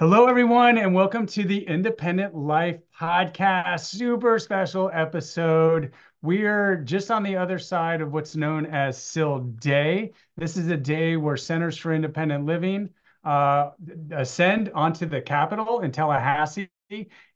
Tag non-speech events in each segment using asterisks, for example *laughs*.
Hello, everyone, and welcome to the Independent Life Podcast. Super special episode. We are just on the other side of what's known as CIL Day. This is a day where Centers for Independent Living uh, ascend onto the Capitol in Tallahassee,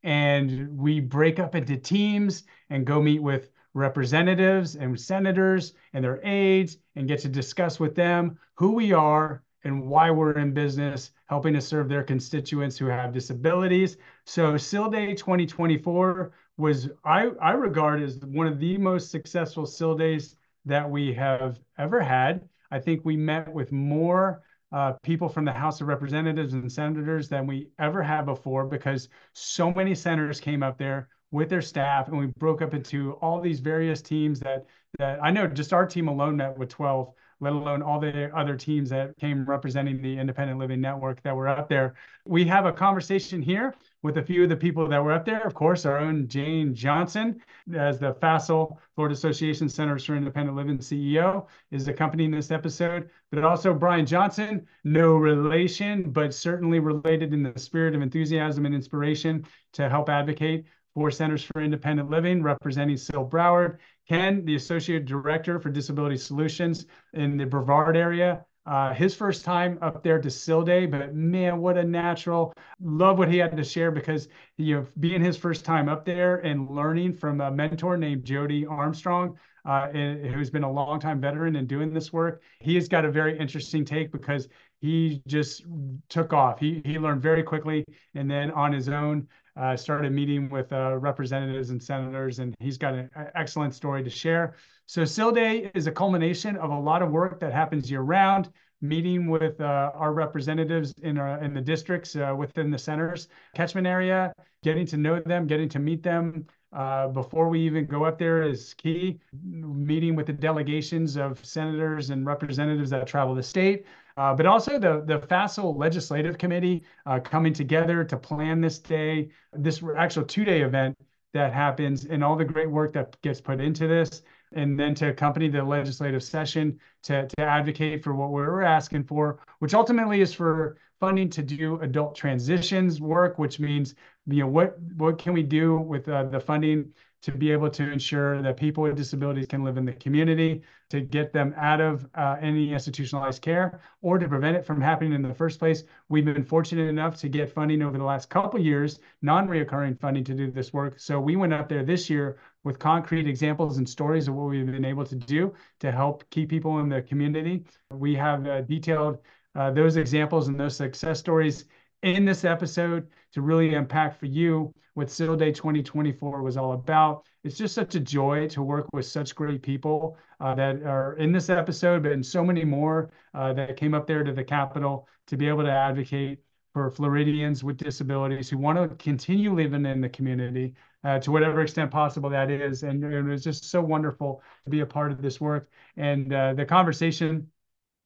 and we break up into teams and go meet with representatives and senators and their aides and get to discuss with them who we are and why we're in business, helping to serve their constituents who have disabilities. So CIL Day 2024 was, I, I regard as one of the most successful CIL Days that we have ever had. I think we met with more uh, people from the House of Representatives and senators than we ever had before because so many senators came up there with their staff and we broke up into all these various teams that that I know just our team alone met with 12 let alone all the other teams that came representing the Independent Living Network that were up there. We have a conversation here with a few of the people that were up there. Of course, our own Jane Johnson, as the FACIL Florida Association Centers for Independent Living CEO, is accompanying this episode. But also Brian Johnson, no relation, but certainly related in the spirit of enthusiasm and inspiration to help advocate for Centers for Independent Living, representing CIL Broward. Ken, the Associate Director for Disability Solutions in the Brevard area. Uh, his first time up there to CIL Day, but man, what a natural. Love what he had to share because, you know, being his first time up there and learning from a mentor named Jody Armstrong, uh, who's been a longtime veteran in doing this work. He has got a very interesting take because he just took off. He, he learned very quickly and then on his own uh, started meeting with uh, representatives and senators, and he's got an excellent story to share. So CIL Day is a culmination of a lot of work that happens year round, meeting with uh, our representatives in, our, in the districts uh, within the centers catchment area, getting to know them, getting to meet them, uh, before we even go up there is key. Meeting with the delegations of senators and representatives that travel the state, uh, but also the, the FACIL Legislative Committee uh, coming together to plan this day, this actual two-day event that happens and all the great work that gets put into this. And then to accompany the legislative session to, to advocate for what we're asking for, which ultimately is for funding to do adult transitions work, which means you know what what can we do with uh, the funding to be able to ensure that people with disabilities can live in the community, to get them out of uh, any institutionalized care, or to prevent it from happening in the first place. We've been fortunate enough to get funding over the last couple years, non-reoccurring funding to do this work. So we went up there this year with concrete examples and stories of what we've been able to do to help keep people in the community. We have uh, detailed uh, those examples and those success stories in this episode to really unpack for you what CIL Day 2024 was all about. It's just such a joy to work with such great people uh, that are in this episode, but in so many more uh, that came up there to the Capitol to be able to advocate for Floridians with disabilities who want to continue living in the community uh, to whatever extent possible that is. And, and, it was just so wonderful to be a part of this work. And uh, the conversation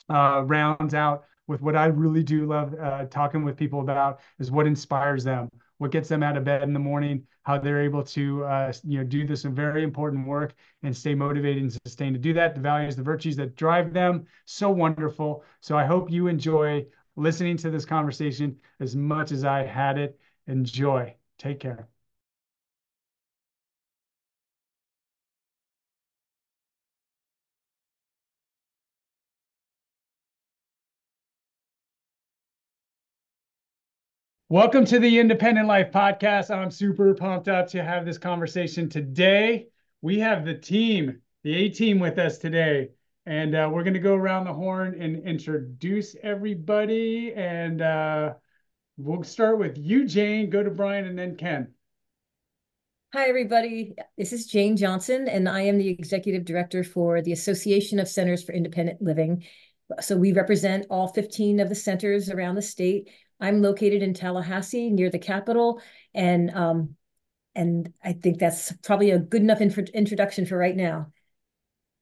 uh, rounds out with what I really do love uh, talking with people about is what inspires them, what gets them out of bed in the morning, how they're able to uh, you know do this very important work and stay motivated and sustained to do that. The values, the virtues that drive them, so wonderful. So I hope you enjoy listening to this conversation as much as I had it. Enjoy. Take care. Welcome to the Independent Life Podcast. I'm super pumped up to have this conversation today. We have the team, the A team with us today, and uh, we're going to go around the horn and introduce everybody. And uh, we'll start with you, Jane, go to Brian, and then Ken. Hi, everybody. This is Jane Johnson, and I am the Executive Director for the Association of Centers for Independent Living. So we represent all 15 of the centers around the state. I'm located in Tallahassee near the Capitol, and um, and I think that's probably a good enough introduction for right now.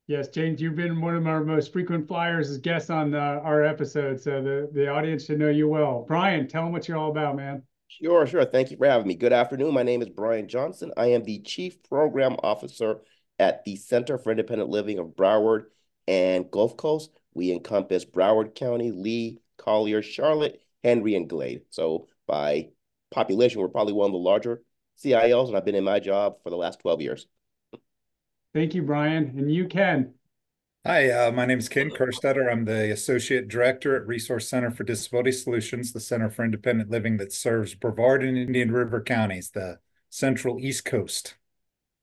Yes, James, you've been one of our most frequent flyers as guests on the, our episodes, so the, the audience should know you well. Brian, tell them what you're all about, man. Sure, sure. Thank you for having me. Good afternoon. My name is Brian Johnson. I am the Chief Program Officer at the Center for Independent Living of Broward and Gulf Coast. We encompass Broward County, Lee, Collier, Charlotte, Hendry and Glade. So by population, we're probably one of the larger CILs, and I've been in my job for the last 12 years. Thank you, Brian. And you, Ken. Hi, uh, my name is Ken Kerstetter. I'm the Associate Director at Resource Center for Disability Solutions, the Center for Independent Living that serves Brevard and Indian River counties, the central East Coast.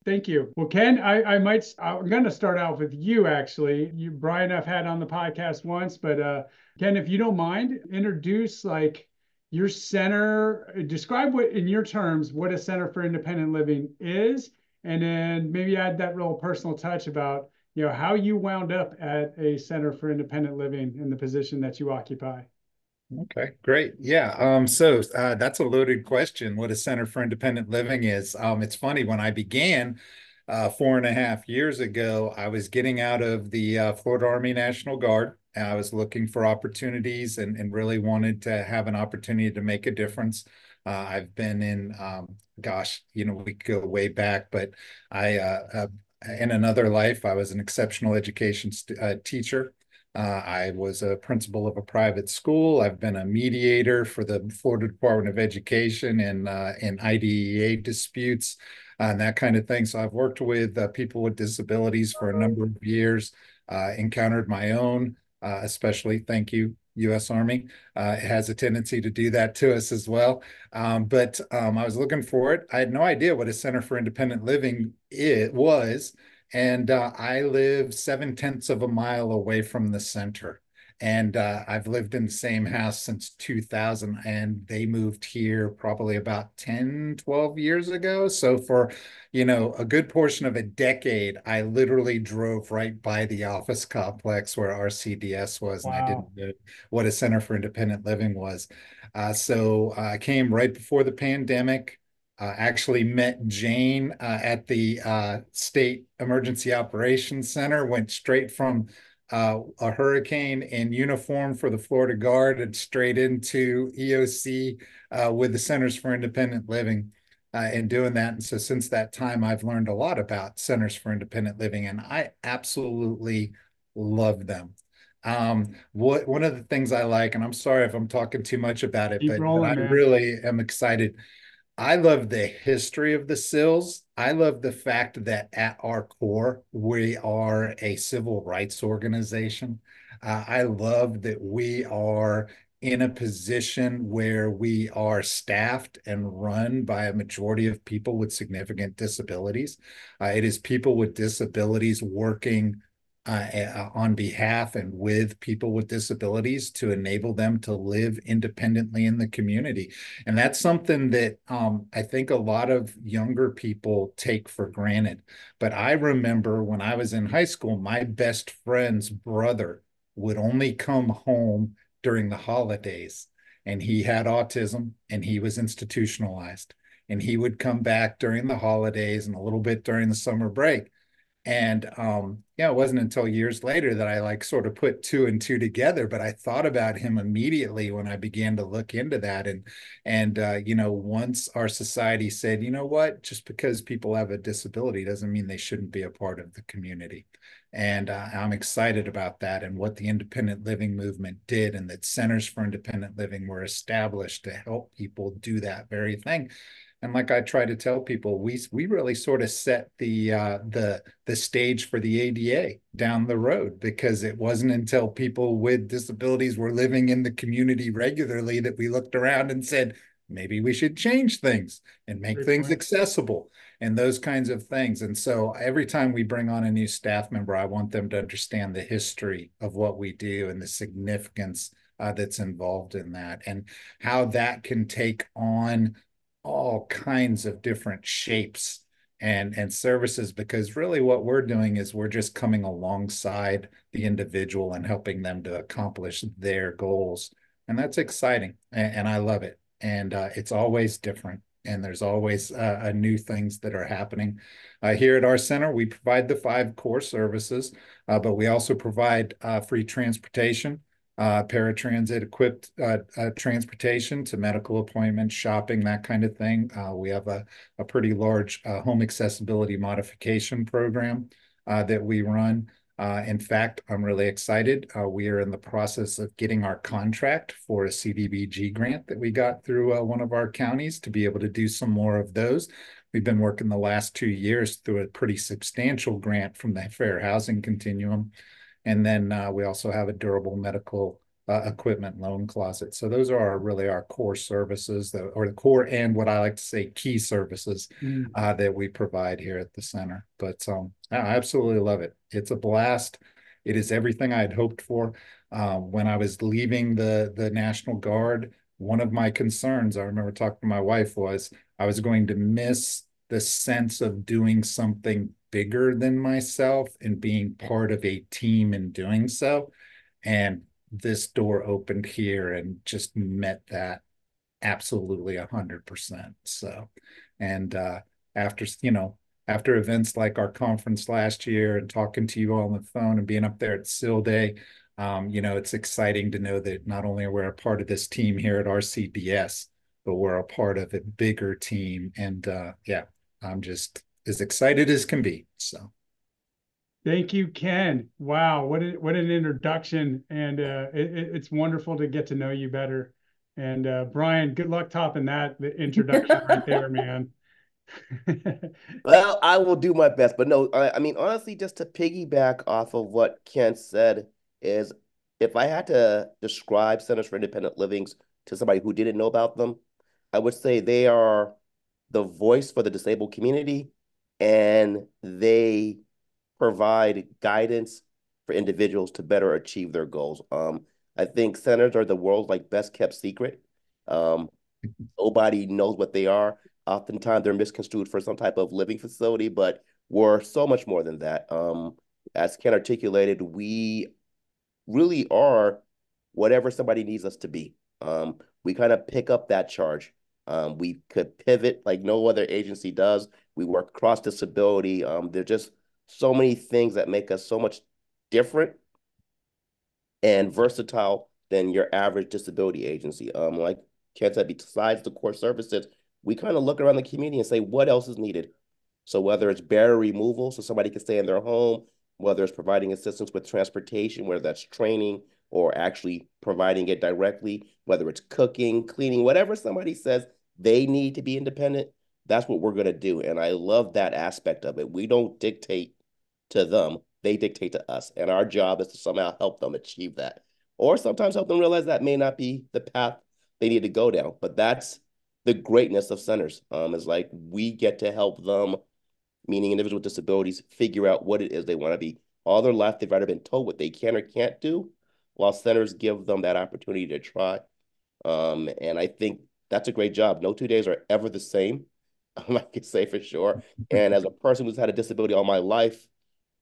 Thank you. Well, Ken, I, I might, I'm going to start out with you actually. You, Brian, I've had on the podcast once, but uh, Ken, if you don't mind, introduce like your center, describe what, in your terms, what a Center for Independent Living is, and then maybe add that real personal touch about, you know, how you wound up at a Center for Independent Living in the position that you occupy. Okay, great. Yeah. Um, so uh, that's a loaded question. What a Center for Independent Living is. Um, it's funny when I began uh, four and a half years ago, I was getting out of the uh, Florida Army National Guard. I was looking for opportunities and, and really wanted to have an opportunity to make a difference. Uh, I've been in, um, gosh, you know, we go way back, but I, uh, uh, in another life, I was an exceptional education teacher. Uh, I was a principal of a private school. I've been a mediator for the Florida Department of Education in uh, in IDEA disputes uh, and that kind of thing. So I've worked with uh, people with disabilities for a number of years. Uh, encountered my own, uh, especially. Thank you, U.S. Army. it has a tendency to do that to us as well. Um, but um, I was looking for it. I had no idea what a Center for Independent Living it was and uh, I live seven tenths of a mile away from the center. And uh, I've lived in the same house since 2000, and they moved here probably about 10, 12 years ago. So, for you know, a good portion of a decade, I literally drove right by the office complex where RCDS was, wow. and I didn't know what a Center for Independent Living was. Uh, so, I came right before the pandemic uh, actually met Jane uh, at the uh, State Emergency Operations Center, went straight from uh, a hurricane in uniform for the Florida Guard and straight into EOC uh, with the Centers for Independent Living and doing that. And so since that time, I've learned a lot about Centers for Independent Living, and I absolutely love them. Um, what one of the things I like, and I'm sorry if I'm talking too much about it, but, rolling, but I really am excited I love the history of the CILs. I love the fact that at our core, we are a civil rights organization. Uh, I love that we are in a position where we are staffed and run by a majority of people with significant disabilities. Uh, it is people with disabilities working uh, on behalf and with people with disabilities to enable them to live independently in the community. And that's something that um, I think a lot of younger people take for granted. But I remember when I was in high school, my best friend's brother would only come home during the holidays. And he had autism and he was institutionalized. And he would come back during the holidays and a little bit during the summer break and um, yeah, it wasn't until years later that I like sort of put two and two together. But I thought about him immediately when I began to look into that. And and uh, you know, once our society said, you know what, just because people have a disability doesn't mean they shouldn't be a part of the community. And uh, I'm excited about that and what the independent living movement did, and that centers for independent living were established to help people do that very thing and like I try to tell people, we we really sort of set the uh, the the stage for the ADA down the road because it wasn't until people with disabilities were living in the community regularly that we looked around and said maybe we should change things and make Great things point. accessible and those kinds of things. And so every time we bring on a new staff member, I want them to understand the history of what we do and the significance uh, that's involved in that and how that can take on all kinds of different shapes and and services because really what we're doing is we're just coming alongside the individual and helping them to accomplish their goals. And that's exciting and, and i love it. And uh, it's always different and there's always uh, new things that are happening. Uh, here at our center we provide the five core services uh, but we also provide uh, free transportation uh, paratransit equipped uh, uh, transportation to medical appointments, shopping, that kind of thing. Uh, we have a, a pretty large uh, home accessibility modification program uh, that we run. Uh, in fact, I'm really excited. We are in the process of getting our contract for a CDBG grant that we got through one of our counties to be able to do some more of those. We've been working the last two years through a pretty substantial grant from the Fair Housing Continuum. And then uh, we also have a durable medical uh, equipment loan closet. So those are our, really our core services, that, or the core and what I like to say key services mm. uh, that we provide here at the center. But um, I absolutely love it. It's a blast. It is everything I had hoped for. Uh, when I was leaving the the National Guard, one of my concerns I remember talking to my wife was I was going to miss the sense of doing something bigger than myself and being part of a team in doing so. And this door opened here and just met that absolutely a hundred percent. So, and uh, after you know, after events like our conference last year and talking to you all on the phone and being up there at CIL Day, um, you know, it's exciting to know that not only are we a part of this team here at RCDS, but we're a part of a bigger team. And uh, yeah, I'm just as excited as can be. So. Thank you, Ken. Wow, what a, what an introduction, and uh, it, it's wonderful to get to know you better. And uh, Brian, good luck topping that the introduction right there, *laughs* man. *laughs* well, I will do my best, but no, I, I mean honestly, just to piggyback off of what Ken said is, if I had to describe Centers for Independent Livings to somebody who didn't know about them, I would say they are the voice for the disabled community, and they provide guidance for individuals to better achieve their goals. Um, I think centers are the world's like best kept secret. Um, nobody knows what they are. Oftentimes they're misconstrued for some type of living facility, but we're so much more than that. Um, as Ken articulated, we really are whatever somebody needs us to be. Um, we kind of pick up that charge. Um, we could pivot like no other agency does. We work across disability. Um, they're just so many things that make us so much different and versatile than your average disability agency. Um, like Ken said, besides the core services, we kind of look around the community and say, what else is needed? So whether it's barrier removal, so somebody can stay in their home, whether it's providing assistance with transportation, whether that's training or actually providing it directly, whether it's cooking, cleaning, whatever somebody says they need to be independent, that's what we're going to do. And I love that aspect of it. We don't dictate to them, they dictate to us. And our job is to somehow help them achieve that. Or sometimes help them realize that may not be the path they need to go down. But that's the greatness of centers. Um, is like we get to help them, meaning individuals with disabilities, figure out what it is they want to be. All their life, they've either been told what they can or can't do, while centers give them that opportunity to try. Um, and I think that's a great job. No two days are ever the same. *laughs* I can say for sure. *laughs* And as a person who's had a disability all my life,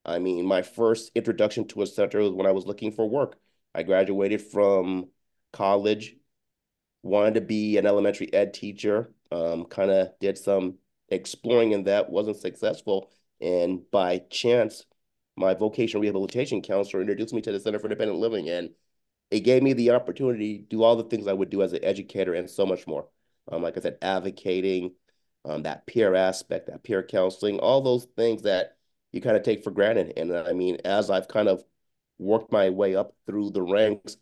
I mean, my first introduction to a center was when I was looking for work. I graduated from college, wanted to be an elementary ed teacher, um, kind of did some exploring in that, wasn't successful. And by chance, my vocational rehabilitation counselor introduced me to the Center for Independent Living, and it gave me the opportunity to do all the things I would do as an educator and so much more. Um, like I said, advocating, um, that peer aspect, that peer counseling, all those things that you kind of take for granted. And I mean, as I've kind of worked my way up through the ranks,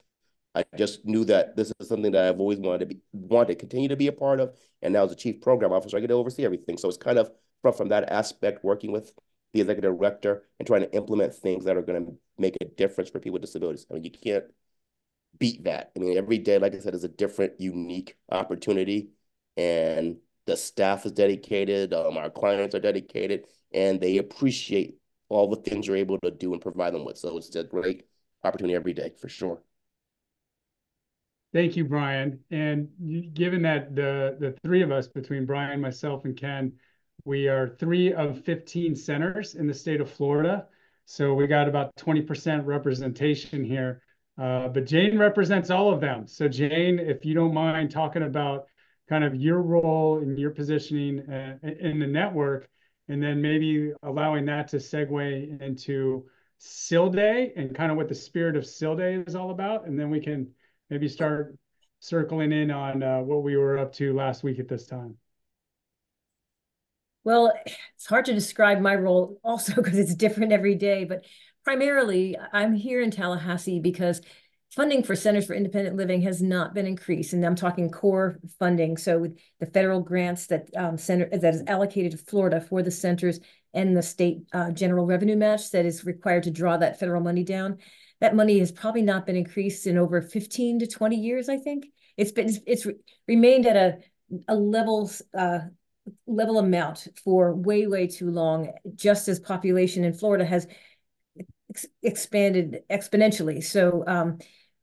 I just knew that this is something that I've always wanted to be wanted to continue to be a part of. And now as a chief program officer, I get to oversee everything. So it's kind of from, from that aspect, working with the executive director and trying to implement things that are going to make a difference for people with disabilities. I mean, you can't beat that. I mean, every day, like I said, is a different, unique opportunity. And the staff is dedicated, um, our clients are dedicated, and they appreciate all the things you're able to do and provide them with. So it's a great opportunity every day for sure. Thank you, Brian. And given that the the three of us, between Brian, myself, and Ken, we are three of 15 centers in the state of Florida. So we got about 20% representation here. Uh, but Jane represents all of them. So Jane, if you don't mind talking about kind of your role and your positioning uh, in the network and then maybe allowing that to segue into CIL Day and kind of what the spirit of CIL Day is all about. And then we can maybe start circling in on uh, what we were up to last week at this time. Well, it's hard to describe my role also *laughs* because it's different every day, but primarily, I'm here in Tallahassee because funding for Centers for Independent Living has not been increased, and I'm talking core funding. So with the federal grants that um, center that is allocated to Florida for the centers and the state uh, general revenue match that is required to draw that federal money down, that money has probably not been increased in over 15 to 20 years. I think it's been it's remained at a a level uh, level amount for way way too long. Just as population in Florida has ex expanded exponentially, so. Um,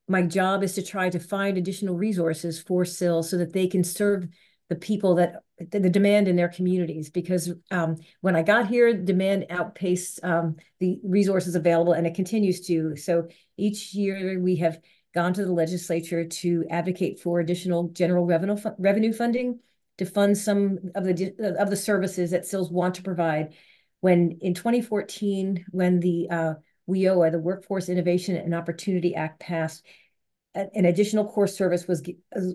my job is to try to find additional resources for CIL so that they can serve the people that the, the demand in their communities. Because um, when I got here, demand outpaced um, the resources available, and it continues to. So each year we have gone to the legislature to advocate for additional general revenue revenue funding to fund some of the of the services that CILs want to provide. When in 2014, when the uh, WIOA, the Workforce Innovation and Opportunity Act passed, an additional core service was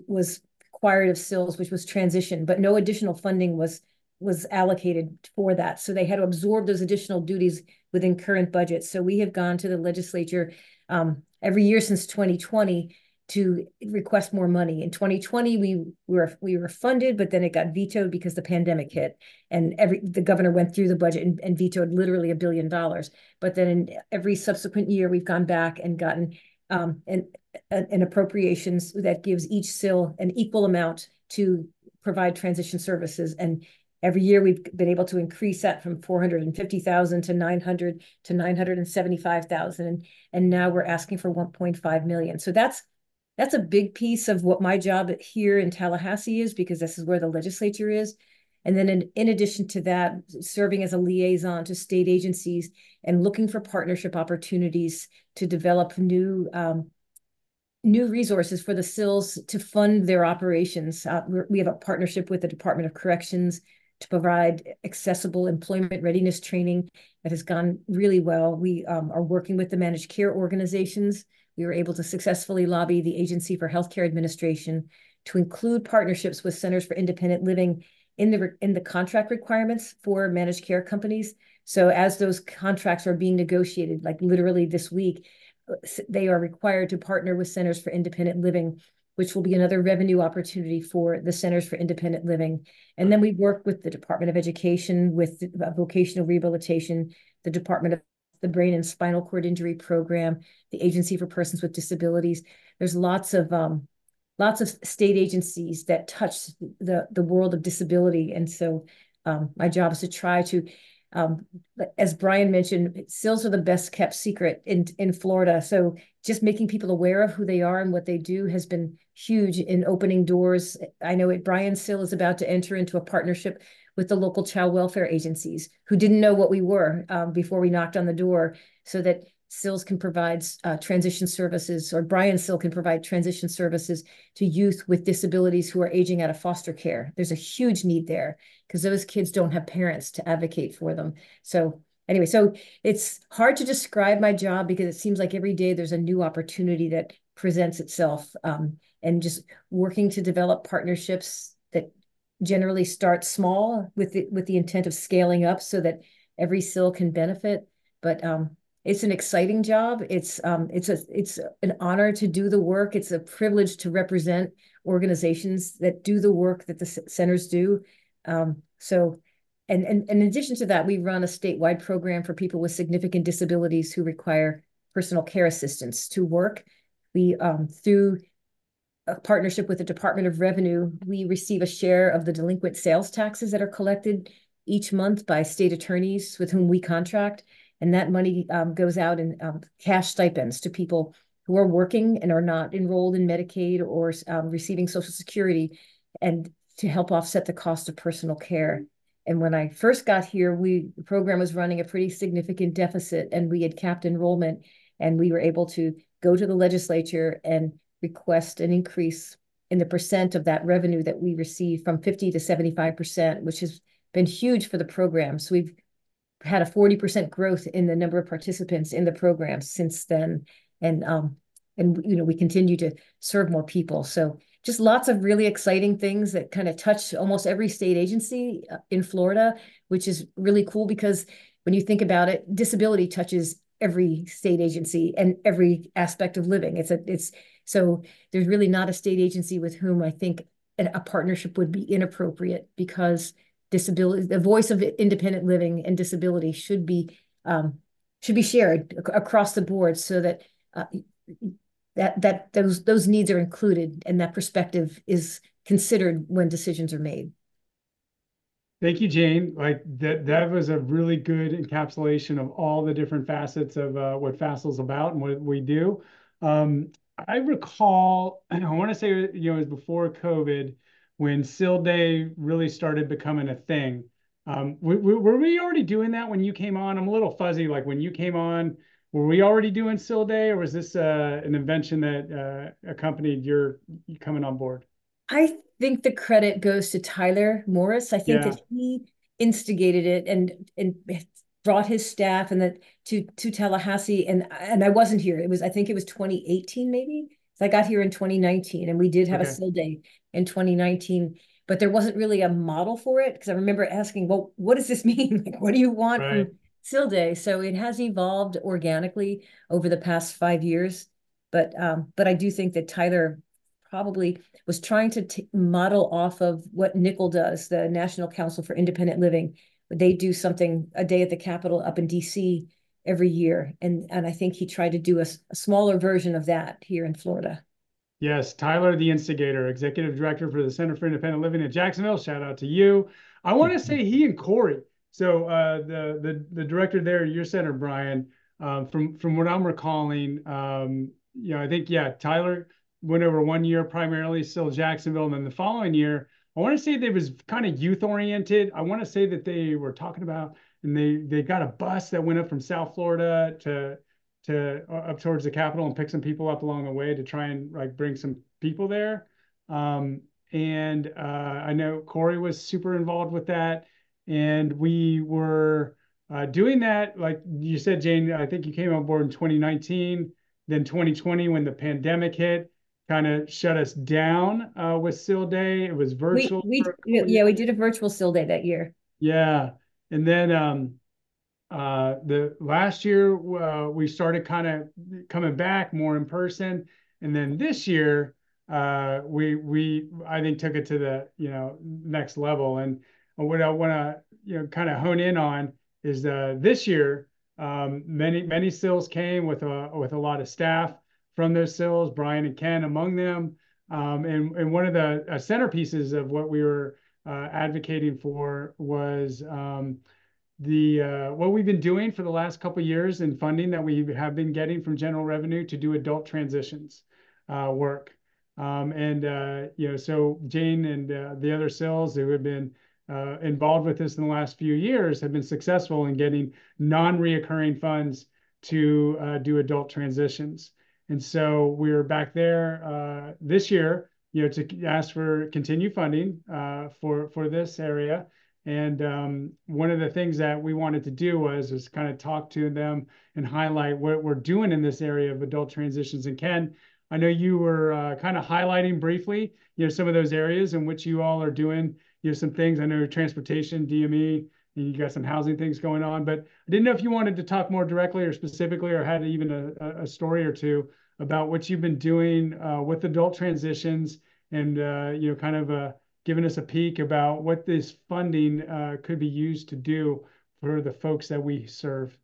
was required of CILs, which was transition, but no additional funding was was allocated for that. So they had to absorb those additional duties within current budgets. So we have gone to the legislature um, every year since 2020 to request more money. In 2020, we were we were funded, but then it got vetoed because the pandemic hit, and every the governor went through the budget and, and vetoed literally a billion dollars. But then in every subsequent year, we've gone back and gotten um, an, an appropriations that gives each CIL an equal amount to provide transition services. And every year we've been able to increase that from 450,000 to 900 to 975,000. And, and now we're asking for 1.5 million. So that's that's a big piece of what my job here in Tallahassee is because this is where the legislature is. And then in, in addition to that, serving as a liaison to state agencies and looking for partnership opportunities to develop new um, new resources for the CILs to fund their operations. Uh, we have a partnership with the Department of Corrections to provide accessible employment readiness training that has gone really well. We um, are working with the managed care organizations we were able to successfully lobby the Agency for Healthcare Administration to include partnerships with Centers for Independent Living in the in the contract requirements for managed care companies. So as those contracts are being negotiated, like literally this week, uh, they are required to partner with Centers for Independent Living, which will be another revenue opportunity for the Centers for Independent Living. And then we work with the Department of Education, with vocational rehabilitation, the Department of the Brain and Spinal Cord Injury Program, the Agency for Persons with Disabilities. There's lots of um, lots of state agencies that touch the the world of disability, and so um, my job is to try to, um, as Brian mentioned, CILs are the best kept secret in in Florida. So just making people aware of who they are and what they do has been huge in opening doors. I know it. Brian CIL is about to enter into a partnership with the local child welfare agencies who didn't know what we were um, before we knocked on the door so that CILS can provide uh, transition services, or Brian CIL can provide transition services to youth with disabilities who are aging out of foster care. There's a huge need there because those kids don't have parents to advocate for them. So anyway, so it's hard to describe my job because it seems like every day there's a new opportunity that presents itself um, and just working to develop partnerships generally start small with the, with the intent of scaling up so that every CIL can benefit. But um, it's an exciting job. It's um, it's a it's an honor to do the work. It's a privilege to represent organizations that do the work that the centers do. Um, so, and, and, and in addition to that, we run a statewide program for people with significant disabilities who require personal care assistance to work. We um, through a partnership with the Department of Revenue, we receive a share of the delinquent sales taxes that are collected each month by state attorneys with whom we contract. And that money um, goes out in um, cash stipends to people who are working and are not enrolled in Medicaid or um, receiving Social Security and to help offset the cost of personal care. And when I first got here, we the program was running a pretty significant deficit and we had capped enrollment and we were able to go to the legislature and request an increase in the percent of that revenue that we receive from 50 to 75%, which has been huge for the program. So we've had a 40% growth in the number of participants in the program since then. And um, and you know, we continue to serve more people. So just lots of really exciting things that kind of touch almost every state agency uh, in Florida, which is really cool because when you think about it, disability touches every state agency and every aspect of living. It's a it's so there's really not a state agency with whom I think a partnership would be inappropriate because disability, the voice of independent living and disability should be um, should be shared across the board so that uh, that that those those needs are included and that perspective is considered when decisions are made. Thank you, Jane. Like that, that was a really good encapsulation of all the different facets of uh, what FACIL's about and what we do. Um, I recall, *clears throat* I want to say, you know, it was before COVID when CIL Day really started becoming a thing. Um, we, we, were we already doing that when you came on? I'm a little fuzzy. Like when you came on, were we already doing CIL Day, or was this uh, an invention that uh, accompanied your coming on board? I think the credit goes to Tyler Morris. I think yeah. that he instigated it and and brought his staff and that to to Tallahassee and and I wasn't here. It was I think it was 2018 maybe. So I got here in 2019 and we did have okay. a CIL day in 2019, but there wasn't really a model for it because I remember asking, well, what does this *laughs* mean? like, what do you want right. from CIL day? So it has evolved organically over the past five years. But um, but I do think that Tyler probably was trying to t- model off of what NCIL does, the National Council for Independent Living. They do something a day at the Capitol up in DC every year, and and I think he tried to do a, a smaller version of that here in Florida. Yes, Tyler, the instigator, executive director for the Center for Independent Living in Jacksonville. Shout out to you. I want to say he and Corey. So uh, the the the director there, your center, Brian. Um, from from what I'm recalling, um, you know, I think yeah, Tyler went over one year primarily still Jacksonville, and then the following year, I want to say they was kind of youth oriented. I want to say that they were talking about, and they they got a bus that went up from South Florida to to uh, up towards the Capitol and pick some people up along the way to try and like bring some people there. Um, and uh, I know Corey was super involved with that, and we were uh, doing that. Like you said, Jane, I think you came on board in 2019. Then 2020, when the pandemic hit, kind of shut us down uh, with CIL Day. It was virtual. We, we yeah, we did a virtual CIL Day that year. Yeah, and then um, uh, the last year uh, we started kind of coming back more in person, and then this year uh, we we I think took it to the you know next level. And what I want to you know kind of hone in on is uh, this year um, many many CILs came with a with a lot of staff from those CILs, Brian and Ken among them. Um, and, and one of the uh, centerpieces of what we were advocating for was um, the uh, what we've been doing for the last couple years in funding that we have been getting from general revenue to do adult transitions uh, work. Um, and uh, you know, so Jane and uh, the other CILs who have been involved with this in the last few years have been successful in getting non-reoccurring funds to do adult transitions. And so we're back there uh, this year, you know, to ask for continued funding uh, for for this area. And um, one of the things that we wanted to do was was kind of talk to them and highlight what we're doing in this area of adult transitions. And Ken, I know you were uh, kind of highlighting briefly, you know, some of those areas in which you all are doing, you know, some things. I know transportation, DME, and you got some housing things going on. But I didn't know if you wanted to talk more directly or specifically, or had even a, a story or two about what you've been doing uh, with adult transitions, and uh, you know, kind of uh, giving us a peek about what this funding uh, could be used to do for the folks that we serve.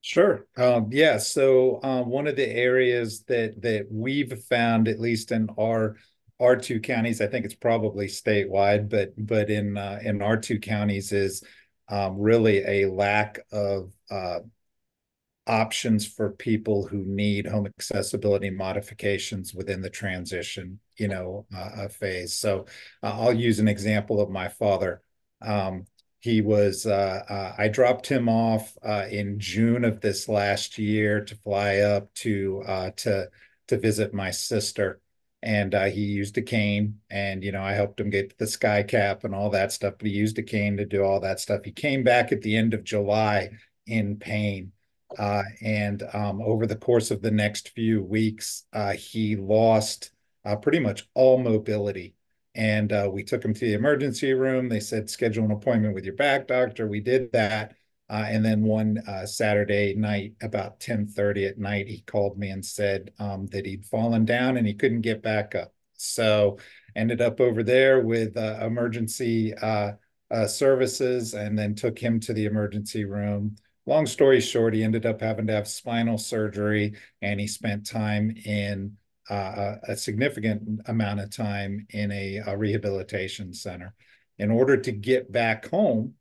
Sure. Um, yeah. So um, one of the areas that that we've found, at least in our our two counties, I think it's probably statewide, but but in uh, in our two counties is um, really a lack of uh, options for people who need home accessibility modifications within the transition, you know, uh, phase. So uh, I'll use an example of my father. Um, he was, uh, uh I dropped him off uh, in June of this last year to fly up to uh, to to visit my sister and uh, he used a cane and you know i helped him get the sky cap and all that stuff but he used a cane to do all that stuff he came back at the end of july in pain uh, and um, over the course of the next few weeks uh, he lost uh, pretty much all mobility and uh, we took him to the emergency room they said schedule an appointment with your back doctor we did that Uh, and then one uh, Saturday night, about 10:30 at night, he called me and said um, that he'd fallen down and he couldn't get back up. So ended up over there with emergency services and then took him to the emergency room. Long story short, he ended up having to have spinal surgery and he spent time in uh, a significant amount of time in a, a rehabilitation center. In order to get back home,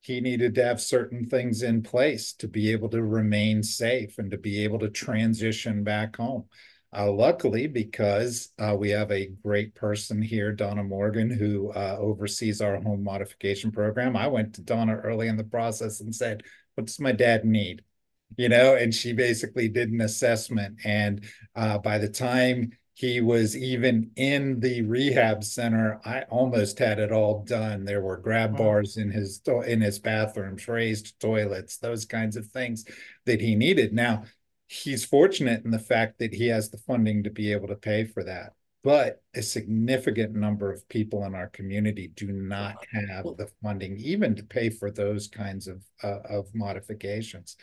he needed to have certain things in place to be able to remain safe and to be able to transition back home. Uh, luckily, because uh, we have a great person here, Donna Morgan, who uh, oversees our home modification program. I went to Donna early in the process and said, What does my dad need? You know, and she basically did an assessment. And uh, by the time he was even in the rehab center, I almost had it all done. There were grab bars in his in his bathrooms, raised toilets, those kinds of things that he needed. Now, he's fortunate in the fact that he has the funding to be able to pay for that. But a significant number of people in our community do not have the funding even to pay for those kinds of uh, of modifications.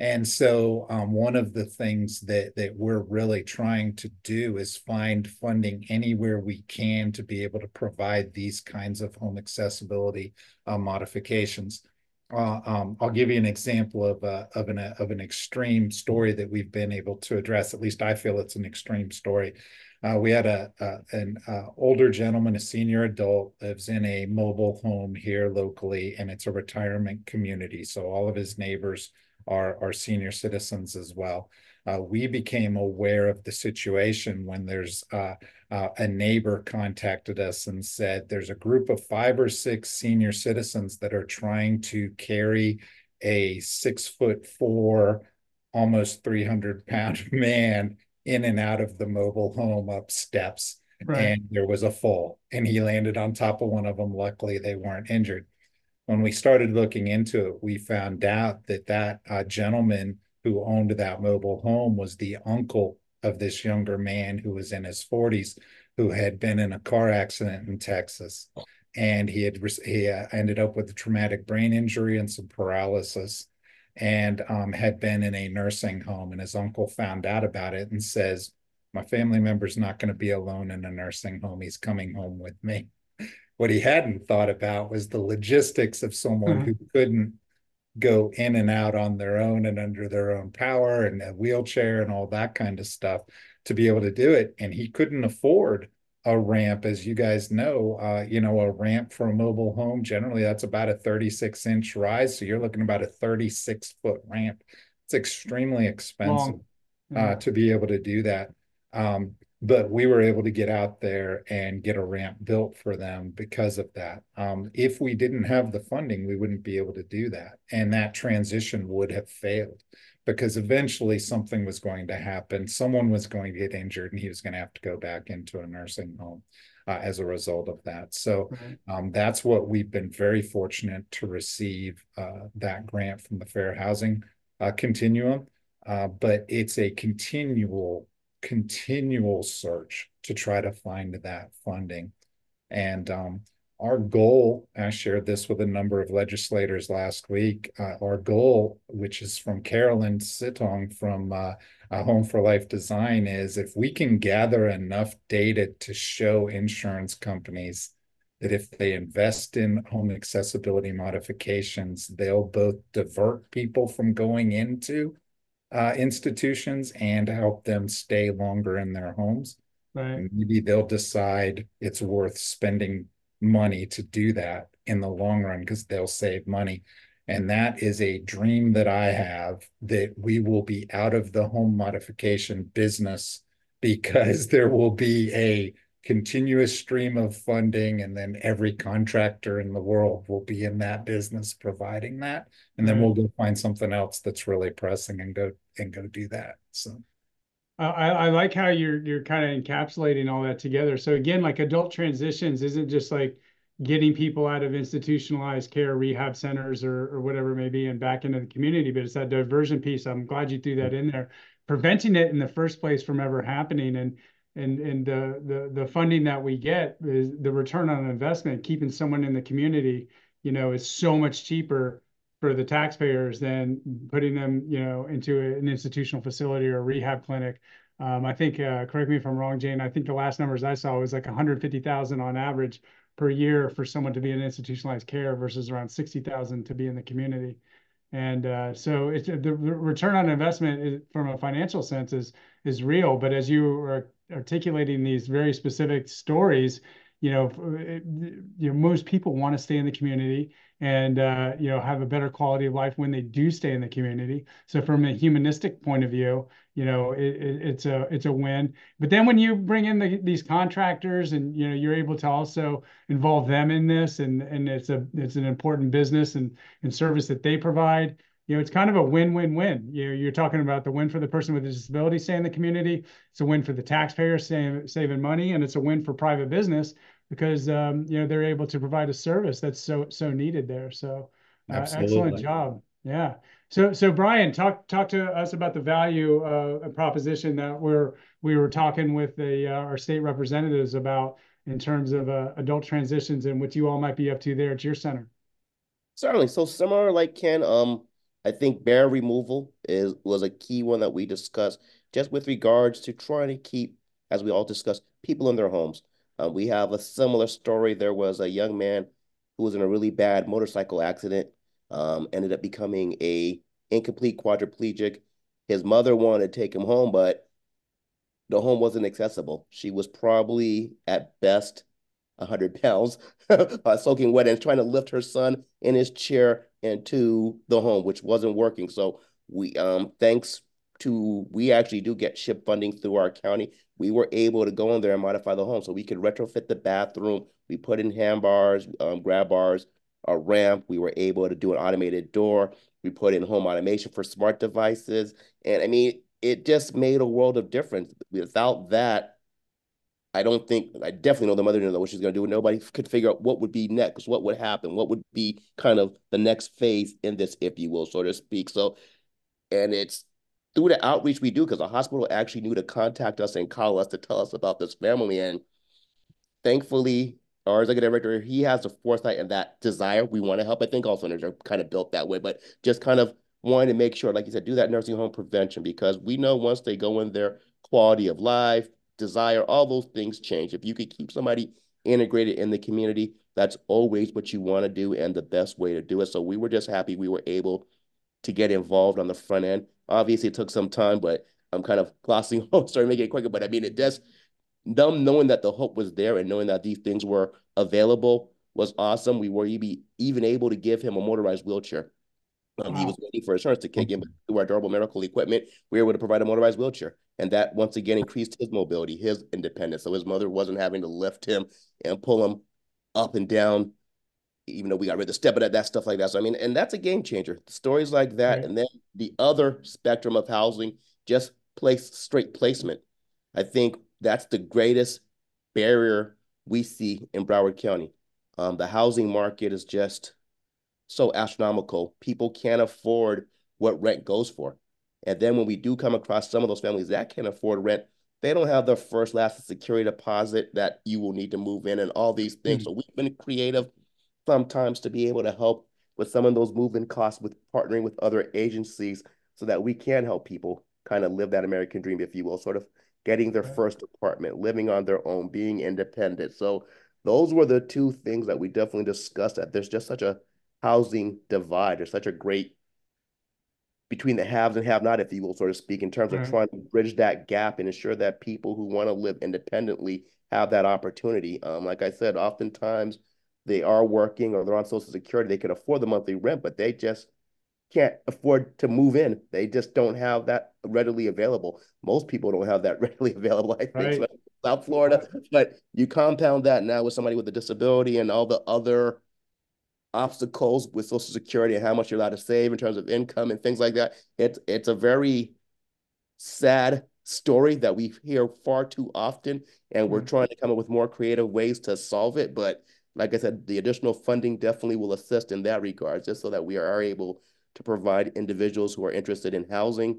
And so um, one of the things that that we're really trying to do is find funding anywhere we can to be able to provide these kinds of home accessibility uh, modifications. Uh, um, I'll give you an example of uh, of an of an extreme story that we've been able to address. At least I feel it's an extreme story. Uh, we had a, a an uh, older gentleman, a senior adult, lives in a mobile home here locally, and it's a retirement community. So all of his neighbors are are senior citizens as well. Uh, we became aware of the situation when there's uh, uh, a neighbor contacted us and said there's a group of five or six senior citizens that are trying to carry a six foot four, almost 300 pound *laughs* man in and out of the mobile home up steps. Right. And there was a fall, and he landed on top of one of them. Luckily, they weren't injured. When we started looking into it, we found out that that uh, gentleman who owned that mobile home was the uncle of this younger man who was in his 40s who had been in a car accident in Texas and he had he uh, ended up with a traumatic brain injury and some paralysis and um, had been in a nursing home and his uncle found out about it and says my family member's not going to be alone in a nursing home he's coming home with me *laughs* what he hadn't thought about was the logistics of someone mm-hmm. who couldn't go in and out on their own and under their own power and a wheelchair and all that kind of stuff to be able to do it. And he couldn't afford a ramp, as you guys know, uh, you know, a ramp for a mobile home. Generally, that's about a 36 inch rise. So you're looking about a 36 foot ramp. It's extremely expensive uh, to be able to do that. Um, but we were able to get out there and get a ramp built for them because of that. Um, if we didn't have the funding, we wouldn't be able to do that. And that transition would have failed because eventually something was going to happen. Someone was going to get injured and he was going to have to go back into a nursing home. Uh, as a result of that. So um, that's what we've been very fortunate to receive uh, that grant from the Fair Housing uh, Continuum. Uh, but it's a continual continual search to try to find that funding. And um, our goal, I shared this with a number of legislators last week. Uh, our goal, which is from Carolyn Sitong from uh, Home for Life Design, is if we can gather enough data to show insurance companies that if they invest in home accessibility modifications, they'll both divert people from going into uh, institutions and help them stay longer in their homes. Right. Maybe they'll decide it's worth spending money to do that in the long run because they'll save money. And that is a dream that I have that we will be out of the home modification business because *laughs* there will be a continuous stream of funding and then every contractor in the world will be in that business providing that. And then mm-hmm. we'll go find something else that's really pressing and go and go do that so I, I like how you're you're kind of encapsulating all that together. So again like adult transitions isn't just like getting people out of institutionalized care rehab centers or, or whatever it may be and back into the community but it's that diversion piece. I'm glad you threw that in there. Preventing it in the first place from ever happening and and and the the the funding that we get is the return on investment keeping someone in the community you know is so much cheaper for the taxpayers than putting them, you know, into an institutional facility or a rehab clinic. Um, I think, uh, correct me if I'm wrong, Jane. I think the last numbers I saw was like 150,000 on average per year for someone to be in institutionalized care versus around 60,000 to be in the community. And uh, so it's the return on investment is, from a financial sense is is real. But as you are articulating these very specific stories, you know, it, you know, most people want to stay in the community and uh, you know have a better quality of life when they do stay in the community. So from a humanistic point of view, you know it, it, it's a it's a win. But then when you bring in the, these contractors and you know you're able to also involve them in this, and and it's a it's an important business and and service that they provide. You know, it's kind of a win-win-win. You know, you're talking about the win for the person with a disability staying in the community. It's a win for the taxpayer saving saving money, and it's a win for private business because um, you know they're able to provide a service that's so so needed there. So uh, excellent job. Yeah. So so Brian, talk talk to us about the value uh, proposition that we're we were talking with the uh, our state representatives about in terms of uh, adult transitions and what you all might be up to there at your center. Certainly. So similar like Ken, um, I think barrier removal is was a key one that we discussed just with regards to trying to keep, as we all discussed, people in their homes. Uh, we have a similar story. There was a young man who was in a really bad motorcycle accident, um, ended up becoming a incomplete quadriplegic. His mother wanted to take him home, but the home wasn't accessible. She was probably at best 100 pounds, *laughs* uh, soaking wet, and trying to lift her son in his chair into the home, which wasn't working. So we, um, thanks to, we actually do get SHIP funding through our county we were able to go in there and modify the home. So we could retrofit the bathroom. We put in handbars, um, grab bars, a ramp. We were able to do an automated door. We put in home automation for smart devices. And I mean, it just made a world of difference. Without that, I don't think, I definitely know the mother didn't know what she's going to do. Nobody could figure out what would be next, what would happen, what would be kind of the next phase in this, if you will, so to speak. So, and it's through the outreach we do, because the hospital actually knew to contact us and call us to tell us about this family. And thankfully, our executive director, he has the foresight and that desire. We want to help. I think all centers are kind of built that way, but just kind of wanting to make sure, like you said, do that nursing home prevention because we know once they go in there, quality of life, desire, all those things change. If you could keep somebody integrated in the community, that's always what you want to do and the best way to do it. So we were just happy we were able to get involved on the front end. Obviously, it took some time, but I'm kind of *laughs* glossing over, sorry, making it quicker. But I mean, it does, them knowing that the hope was there and knowing that these things were available was awesome. We were even able to give him a motorized wheelchair. Um, wow. He was waiting for insurance to kick in, but through our durable medical equipment, we were able to provide a motorized wheelchair. And that once again increased his mobility, his independence. So his mother wasn't having to lift him and pull him up and down even though we got rid of the step of that, that stuff like that. So I mean, and that's a game changer. Stories like that, right. and then the other spectrum of housing, just place straight placement. I think that's the greatest barrier we see in Broward County. Um, the housing market is just so astronomical. People can't afford what rent goes for. And then when we do come across some of those families that can't afford rent, they don't have the first, last, security deposit that you will need to move in and all these things. Mm-hmm. So we've been creative sometimes to be able to help with some of those moving costs with partnering with other agencies so that we can help people kind of live that American dream, if you will, sort of getting their first apartment, living on their own, being independent. So those were the two things that we definitely discussed that there's just such a housing divide. There's such a great between the haves and have not, if you will, so to speak, in terms of trying to bridge that gap and ensure that people who want to live independently have that opportunity. Um, like I said, oftentimes they are working or they're on Social Security, they can afford the monthly rent, but they just can't afford to move in. They just don't have that readily available. Most people don't have that *laughs* readily available, I think, right. so South Florida. But you compound that now with somebody with a disability and all the other obstacles with Social Security and how much you're allowed to save in terms of income and things like that. It's it's a very sad story that we hear far too often, and we're mm-hmm. trying to come up with more creative ways to solve it. But like I said, the additional funding definitely will assist in that regard, just so that we are able to provide individuals who are interested in housing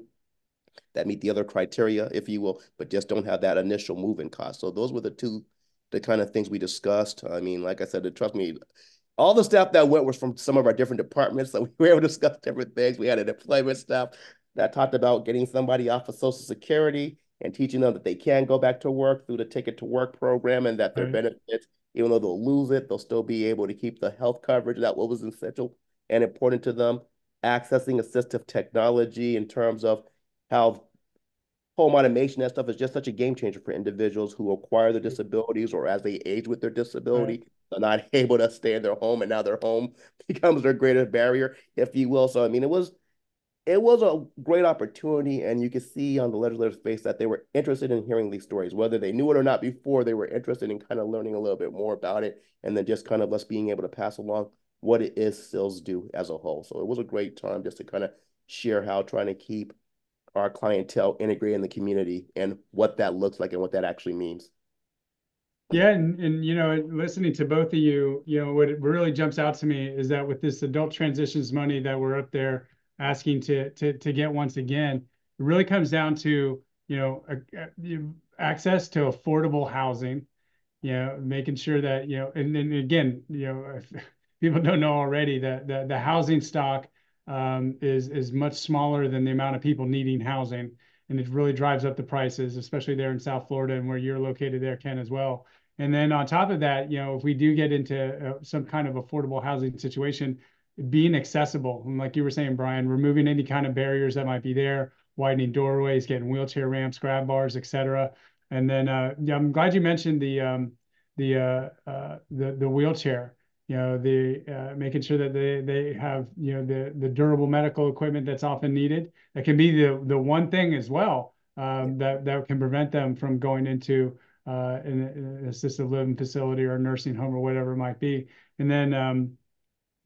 that meet the other criteria, if you will, but just don't have that initial moving cost. So those were the two, the kind of things we discussed. I mean, like I said, trust me, all the staff that went was from some of our different departments. *laughs* So we were able to discuss different things. We had an employment staff that talked about getting somebody off of Social Security and teaching them that they can go back to work through the Ticket to Work program and that their right. benefits, even though they'll lose it, they'll still be able to keep the health coverage that was essential and important to them. Accessing assistive technology in terms of how home automation and stuff is just such a game changer for individuals who acquire their disabilities or as they age with their disability, right. They're not *laughs* able to stay in their home and now their home *laughs* becomes their greatest barrier, if you will. So I mean, it was it was a great opportunity, and you could see on the legislator's face that they were interested in hearing these stories, whether they knew it or not before. They were interested in kind of learning a little bit more about it, and then just kind of us being able to pass along what it is CILs do as a whole. So it was a great time just to kind of share how trying to keep our clientele integrated in the community and what that looks like and what that actually means. Yeah, and, and you know, listening to both of you, you know, what really jumps out to me is that with this adult transitions money that we're up there asking to to to get once again, it really comes down to you know access to affordable housing, you know, making sure that you know, and then again, you know, *laughs* people don't know already that the the housing stock um, is is much smaller than the amount of people needing housing, and it really drives up the prices, especially there in South Florida and where you're located there, Ken, as well. And then on top of that, you know, if we do get into uh, some kind of affordable housing situation, being accessible, and like you were saying, Brian, removing any kind of barriers that might be there, widening doorways, getting wheelchair ramps, grab bars, etc. And then, uh, yeah, I'm glad you mentioned the um, the uh, uh, the the wheelchair you know, the uh, making sure that they they have you know the the durable medical equipment that's often needed. That can be the the one thing as well um, that that can prevent them from going into uh, an, assisted living facility or a nursing home or whatever it might be. And then um,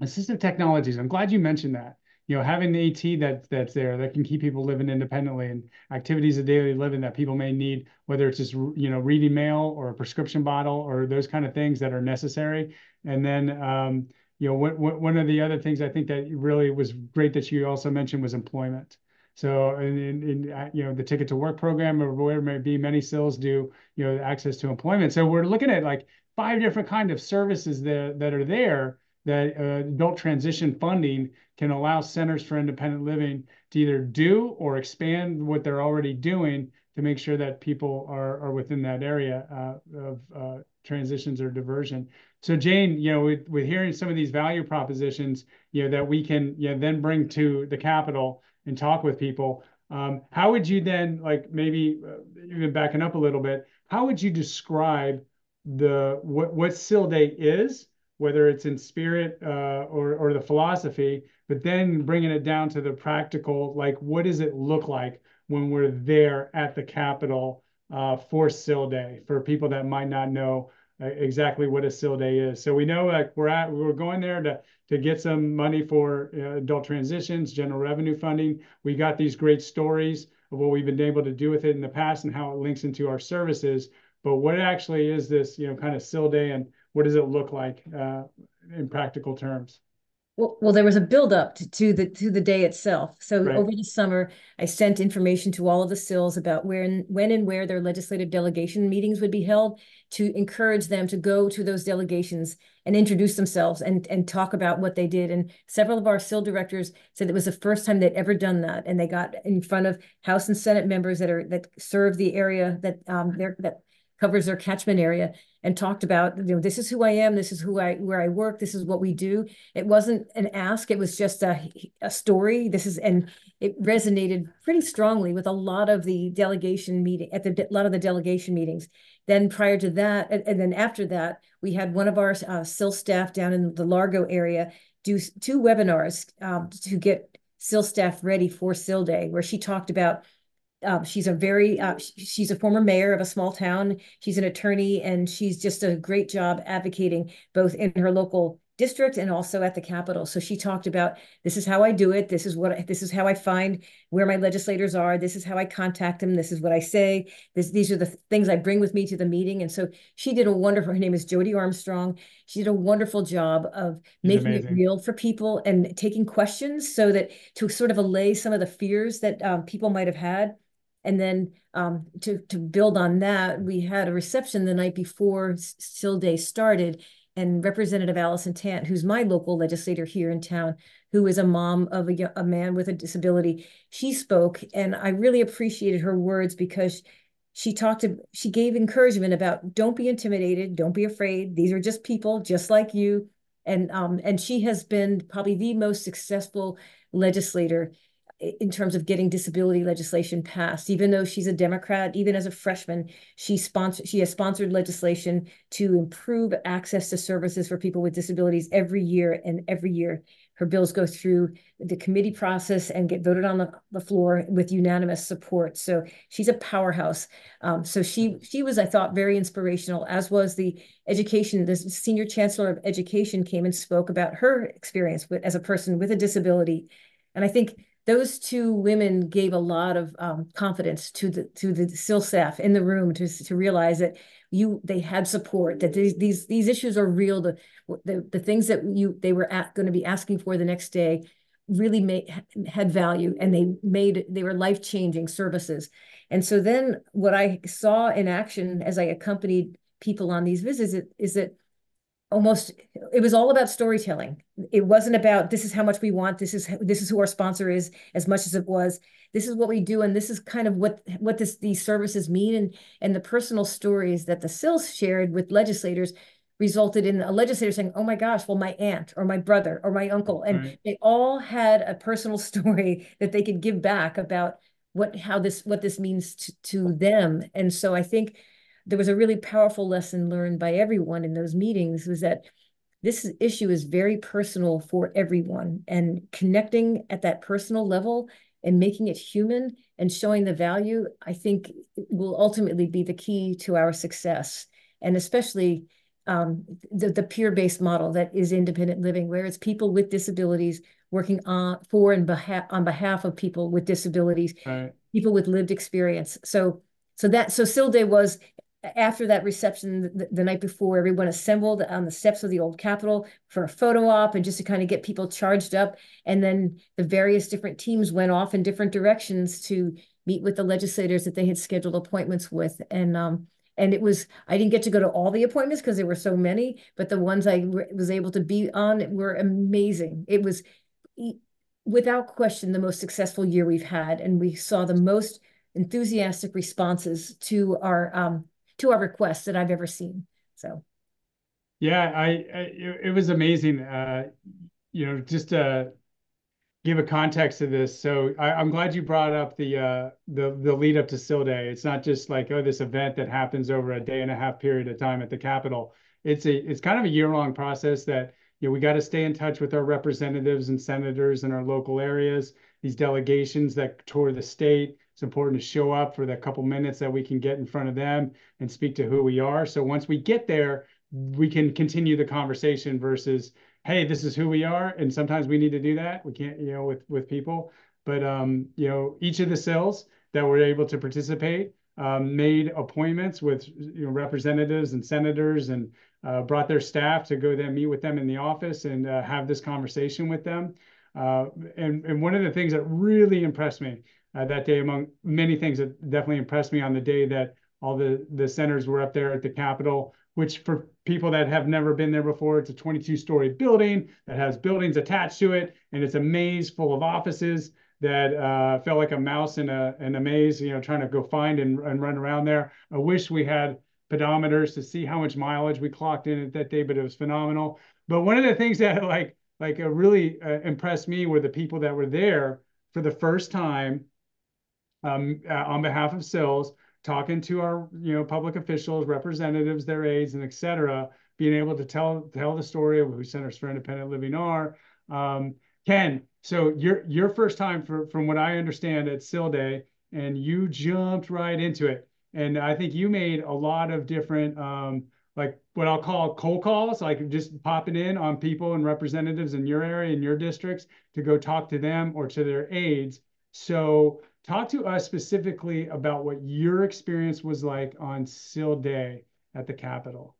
assistive technologies. I'm glad you mentioned that you know, having the AT that that's there that can keep people living independently and activities of daily living that people may need, whether it's just you know reading mail or a prescription bottle or those kind of things that are necessary. And then um, you know, one one of the other things I think that really was great that you also mentioned was employment. So, in, uh, you know, the ticket to work program or whatever it may be, many CILs do, you know, access to employment. So we're looking at like five different kind of services that that are there that uh, adult transition funding can allow centers for independent living to either do or expand what they're already doing to make sure that people are, are within that area uh, of uh, transitions or diversion. So Jane, you know, with, with hearing some of these value propositions, you know, that we can you know, then bring to the Capitol and talk with people, um, how would you then, like maybe uh, even backing up a little bit, how would you describe the what, what CIL Day is whether it's in spirit uh, or or the philosophy, but then bringing it down to the practical, like what does it look like when we're there at the Capitol uh, for Day for people that might not know uh, exactly what a CIL Day is. So we know like we're at we're going there to to get some money for uh, adult transitions, general revenue funding. We got these great stories of what we've been able to do with it in the past and how it links into our services. But what actually is this, you know, kind of CIL Day and what does it look like uh, in practical terms? Well, well, there was a buildup to, to the to the day itself. So right. over the summer, I sent information to all of the CILs about where and when and where their legislative delegation meetings would be held to encourage them to go to those delegations and introduce themselves and and talk about what they did. And several of our CIL directors said it was the first time they'd ever done that, and they got in front of House and Senate members that are that serve the area that um they're that covers their catchment area and talked about you know this is who I am this is who I where I work this is what we do. It wasn't an ask it was just a, a story. This is and it resonated pretty strongly with a lot of the delegation meeting at the a lot of the delegation meetings. Then prior to that and, and then after that we had one of our uh, CIL staff down in the Largo area do two webinars um, to get CIL staff ready for CIL Day where she talked about um, she's a very uh, she's a former mayor of a small town. She's an attorney, and she's just a great job advocating both in her local district and also at the Capitol. So she talked about this is how I do it. This is what this is how I find where my legislators are. This is how I contact them. This is what I say. This, these are the things I bring with me to the meeting. And so she did a wonderful. Her name is Jody Armstrong. She did a wonderful job of making it real for people and taking questions so that to sort of allay some of the fears that um, people might have had and then um, to, to build on that, we had a reception the night before CIL Day started and Representative Allison Tant, who's my local legislator here in town, who is a mom of a, a man with a disability, she spoke, and I really appreciated her words because she talked to, she gave encouragement about don't be intimidated, don't be afraid. These are just people just like you. And um, and she has been probably the most successful legislator in terms of getting disability legislation passed. Even though she's a Democrat, even as a freshman, she sponsored she has sponsored legislation to improve access to services for people with disabilities every year and every year. Her bills go through the committee process and get voted on the, the floor with unanimous support. So she's a powerhouse. Um, so she she was, I thought, very inspirational, as was the education. The senior chancellor of education came and spoke about her experience with, as a person with a disability. And I think those two women gave a lot of um, confidence to the to the CIL staff in the room to to realize that you they had support that these these these issues are real. The the, the things that you they were going to be asking for the next day really made had value and they made they were life changing services. And so then what I saw in action as I accompanied people on these visits is, is that almost it was all about storytelling. It wasn't about this is how much we want this is this is who our sponsor is as much as it was. This is what we do and this is kind of what what this these services mean and and the personal stories that the CILs shared with legislators resulted in a legislator saying oh my gosh well my aunt or my brother or my uncle and right. they all had a personal *laughs* story that they could give back about what how this what this means to, to them. And so i think there was a really powerful lesson learned by everyone in those meetings was that this issue is very personal for everyone and connecting at that personal level and making it human and showing the value i think will ultimately be the key to our success and especially um, the, the peer-based model that is independent living where it's people with disabilities working on for and behalf on behalf of people with disabilities right. people with lived experience so so that so CIL Day was after that reception the, the, night before, everyone assembled on the steps of the old Capitol for a photo op and just to kind of get people charged up. And then the various different teams went off in different directions to meet with the legislators that they had scheduled appointments with. And um, and it was I didn't get to go to all the appointments because there were so many, but the ones I was able to be on were amazing. It was without question the most successful year we've had, and we saw the most enthusiastic responses to our um, to our requests that I've ever seen. So, yeah, I, I it was amazing. Uh, you know, just to give a context to this. So I, am glad you brought up the uh, the the lead up to CIL Day. It's not just like oh this event that happens over a day and a half period of time at the Capitol. It's a it's kind of a year long process that you know we got to stay in touch with our representatives and senators in our local areas. These delegations that tour the state it's important to show up for the couple minutes that we can get in front of them and speak to who we are. So once we get there, we can continue the conversation versus, hey, this is who we are. And sometimes we need to do that. We can't, you know, with with people. But um, you know, each of the CILs that were able to participate um, made appointments with you know representatives and senators and uh, brought their staff to go then meet with them in the office and uh, have this conversation with them. Uh, and and one of the things that really impressed me uh, that day, among many things that definitely impressed me on the day that all the the centers were up there at the Capitol. Which for people that have never been there before, it's a 22 story building that has buildings attached to it, and it's a maze full of offices that uh, felt like a mouse in a in a maze, you know, trying to go find and, and run around there. I wish we had pedometers to see how much mileage we clocked in that day, but it was phenomenal. But one of the things that like like uh, really uh, impressed me were the people that were there for the first time um, uh, on behalf of CILs, talking to our you know public officials, representatives, their aides, and et cetera, being able to tell tell the story of who Centers for Independent Living are. Um, Ken, so your your first time for, from what I understand at CIL Day, and you jumped right into it. And I think you made a lot of different um, like what I'll call cold calls, like just popping in on people and representatives in your area, in your districts, to go talk to them or to their aides. So talk to us specifically about what your experience was like on CIL Day at the Capitol.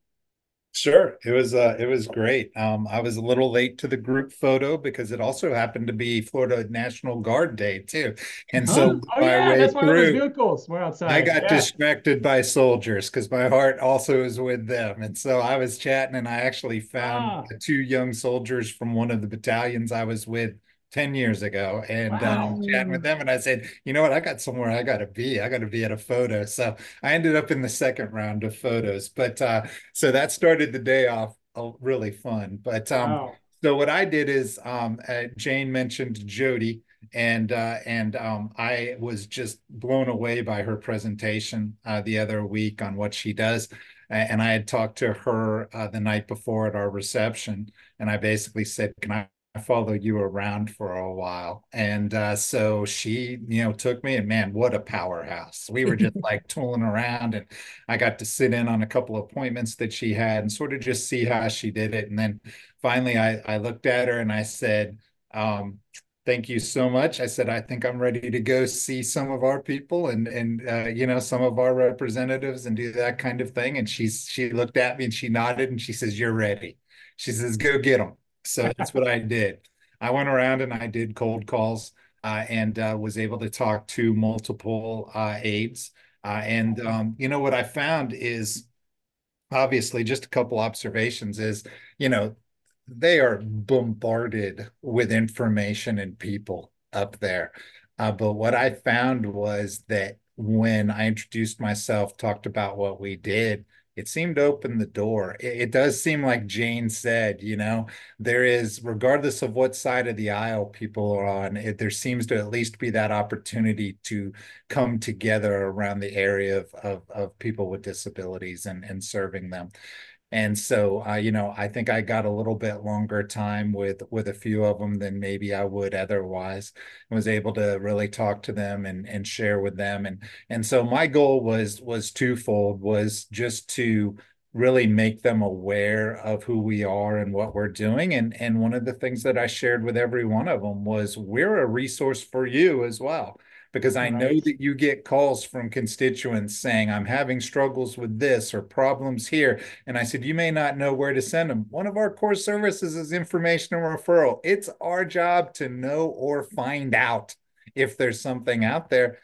Sure, it was uh it was great. Um, I was a little late to the group photo because it also happened to be Florida National Guard Day too, and so oh, oh yeah, that's one through, vehicles. We're outside. I got yeah. distracted by soldiers because my heart also is with them, and so I was chatting, and I actually found ah. two young soldiers from one of the battalions I was with 10 years ago and wow. um, chatting with them. And I said, you know what? I got somewhere I got to be. I got to be at a photo. So I ended up in the second round of photos. But uh, so that started the day off uh, really fun. But um, wow. so what I did is um, uh, Jane mentioned Jody. And uh, and um, I was just blown away by her presentation uh, the other week on what she does and I had talked to her uh, the night before at our reception, and I basically said, "Can I followed you around for a while. And uh, so she, you know, took me and man, what a powerhouse. We were just *laughs* like tooling around and I got to sit in on a couple of appointments that she had and sort of just see how she did it. And then finally I, I looked at her and I said, um, thank you so much. I said, I think I'm ready to go see some of our people and, and, uh, you know, some of our representatives and do that kind of thing. And she's, she looked at me and she nodded and she says, you're ready. She says, go get them. So that's what I did. I went around and I did cold calls uh, and uh, was able to talk to multiple uh, aides. Uh, and um, you know what I found is obviously just a couple observations is you know they are bombarded with information and people up there. Uh, but what I found was that when I introduced myself, talked about what we did, it seemed to open the door. It, it, does seem like Jane said, you know, there is, regardless of what side of the aisle people are on, it, there seems to at least be that opportunity to come together around the area of, of, of people with disabilities and, and serving them. And so, uh, you know, I think I got a little bit longer time with with a few of them than maybe I would otherwise. I was able to really talk to them and and share with them. And and so my goal was was twofold: was just to really make them aware of who we are and what we're doing. And and one of the things that I shared with every one of them was we're a resource for you as well because I right. know that you get calls from constituents saying, I'm having struggles with this or problems here. And I said, You may not know where to send them. One of our core services is information and referral. It's our job to know or find out if there's something out there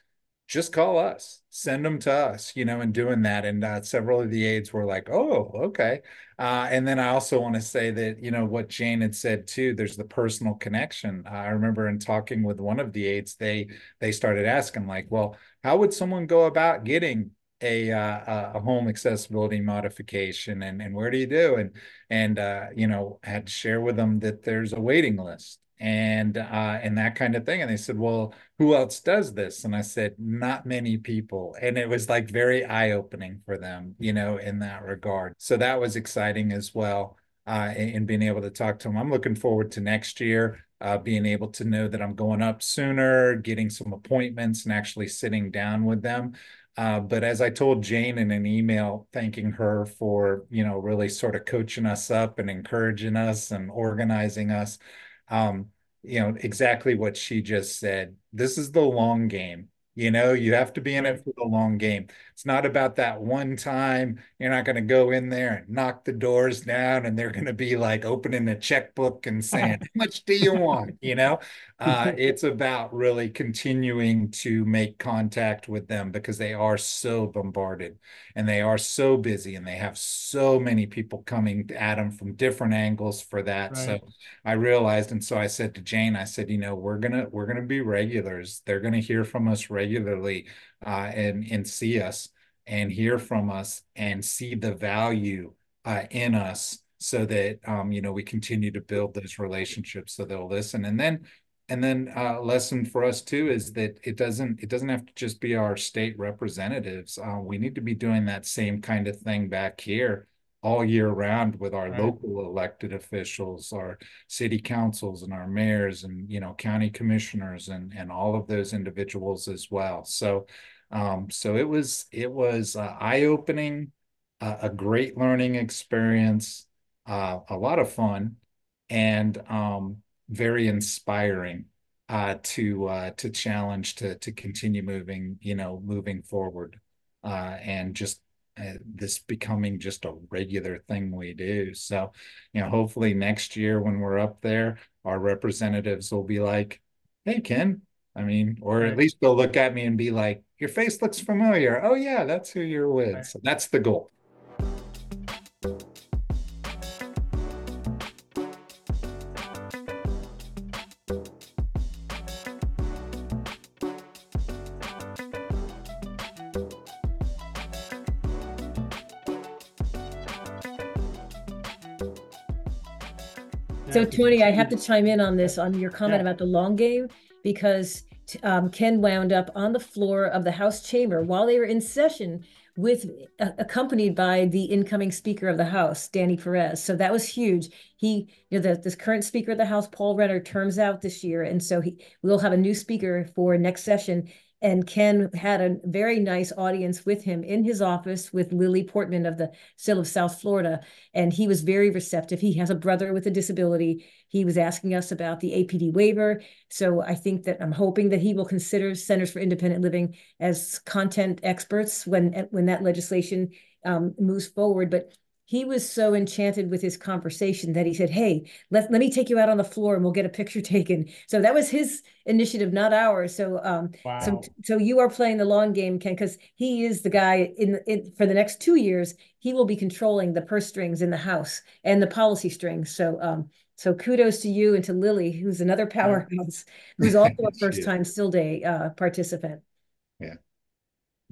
just call us, send them to us, you know, and doing that. And uh, several of the aides were like, oh, okay. Uh, and then I also want to say that, you know, what Jane had said too, there's the personal connection. I remember in talking with one of the aides, they, they started asking like, well, how would someone go about getting a uh, a home accessibility modification and and where do you do and and uh, you know had to share with them that there's a waiting list and uh, and that kind of thing. And they said, "Well, who else does this?" And I said, "Not many people." And it was like very eye opening for them, you know, in that regard. So that was exciting as well. Uh, in, being able to talk to them, I'm looking forward to next year. Uh, being able to know that I'm going up sooner, getting some appointments, and actually sitting down with them. Uh, but as I told Jane in an email, thanking her for you know really sort of coaching us up and encouraging us and organizing us, um, you know, exactly what she just said. This is the long game. You know, you have to be in it for the long game. It's not about that one time. You're not going to go in there and knock the doors down and they're going to be like opening a checkbook and saying, How much do you want? You know, uh, *laughs* it's about really continuing to make contact with them because they are so bombarded and they are so busy and they have so many people coming at them from different angles for that. Right. So I realized, and so I said to Jane, I said, you know, we're gonna we're gonna be regulars. They're gonna hear from us regularly uh, and and see us and hear from us and see the value uh, in us so that um, you know we continue to build those relationships so they'll listen. And then and then uh, lesson for us too is that it doesn't it doesn't have to just be our state representatives. Uh, we need to be doing that same kind of thing back here all year round with our right. local elected officials our city councils and our mayors and you know county commissioners and and all of those individuals as well. So um, so it was it was uh, eye opening, uh, a great learning experience, uh, a lot of fun, and um, very inspiring uh, to uh, to challenge to to continue moving you know moving forward, uh, and just uh, this becoming just a regular thing we do. So, you know, hopefully next year when we're up there, our representatives will be like, "Hey, Ken." I mean, or at least they'll look at me and be like, "Your face looks familiar." Oh yeah, that's who you're with. Right. So that's the goal. So Tony, I have to chime in on this on your comment yeah. about the long game because um, Ken wound up on the floor of the House chamber while they were in session with uh, accompanied by the incoming Speaker of the House, Danny Perez. So that was huge. He, you know, the, this current Speaker of the House, Paul Renner, terms out this year, and so he we'll have a new Speaker for next session and Ken had a very nice audience with him in his office with Lily Portman of the CIL of South Florida. And he was very receptive. He has a brother with a disability. He was asking us about the APD waiver. So I think that I'm hoping that he will consider Centers for Independent Living as content experts when, when that legislation um, moves forward. But he was so enchanted with his conversation that he said, Hey, let, let me take you out on the floor and we'll get a picture *laughs* taken. So that was his initiative, not ours. So um wow. so so you are playing the long game, Ken, because he is the guy in, in for the next two years, he will be controlling the purse strings in the house and the policy strings. So um so kudos to you and to Lily, who's another powerhouse, who's also a *laughs* first time CIL Day uh, participant.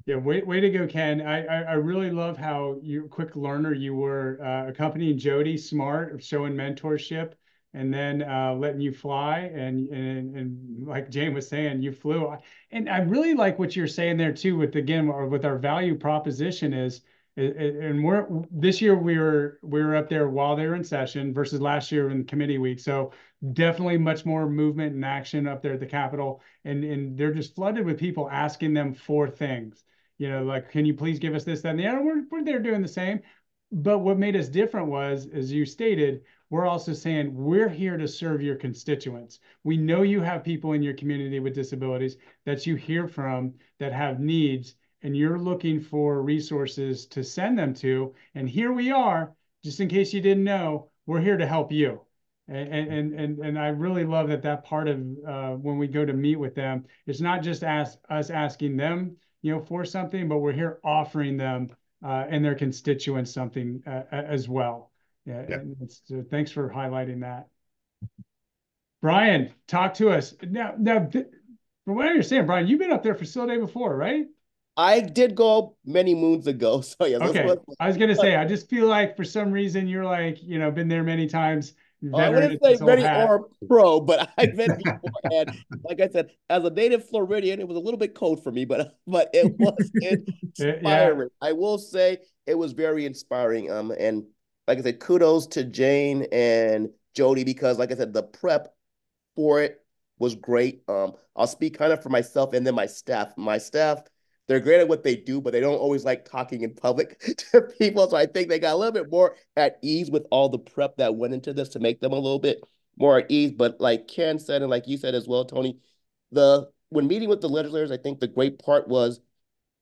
Yeah. Way, way to go, Ken. I, I, I really love how you quick learner you were uh, accompanying Jody Smart, showing mentorship, and then uh, letting you fly. And, and and like Jane was saying, you flew. And I really like what you're saying there too. With again, with our value proposition is, and we're this year we were we were up there while they were in session versus last year in committee week. So definitely much more movement and action up there at the Capitol, and and they're just flooded with people asking them for things you know, like, can you please give us this, that, and the other? We're, we're there doing the same. But what made us different was, as you stated, we're also saying we're here to serve your constituents. We know you have people in your community with disabilities that you hear from that have needs, and you're looking for resources to send them to. And here we are, just in case you didn't know, we're here to help you. And and and, and I really love that that part of uh, when we go to meet with them, it's not just ask us asking them you know, for something, but we're here offering them uh, and their constituents something uh, as well. Yeah, so thanks for highlighting that. Brian, talk to us now. Now, from what I understand, Brian, you've been up there for Day before, right? I did go many moons ago. So yeah. Okay. I was gonna *laughs* say, I just feel like for some reason you're like, you know, been there many times. I wouldn't say ready or pro, but *laughs* I've been beforehand. like I said, as a native Floridian, it was a little bit cold for me, but *laughs* but it was *laughs* inspiring. yeah. I will say it was very inspiring. Um, and like I said, kudos to Jane and Jody because, like I said, the prep for it was great. Um, I'll speak kind of for myself and then my staff. My staff they're great at what they do, but they don't always like talking in public *laughs* to people. So I think they got a little bit more at ease with all the prep that went into this to make them a little bit more at ease. But like Ken said, and like you said as well, Tony, the when meeting with the legislators, I think the great part was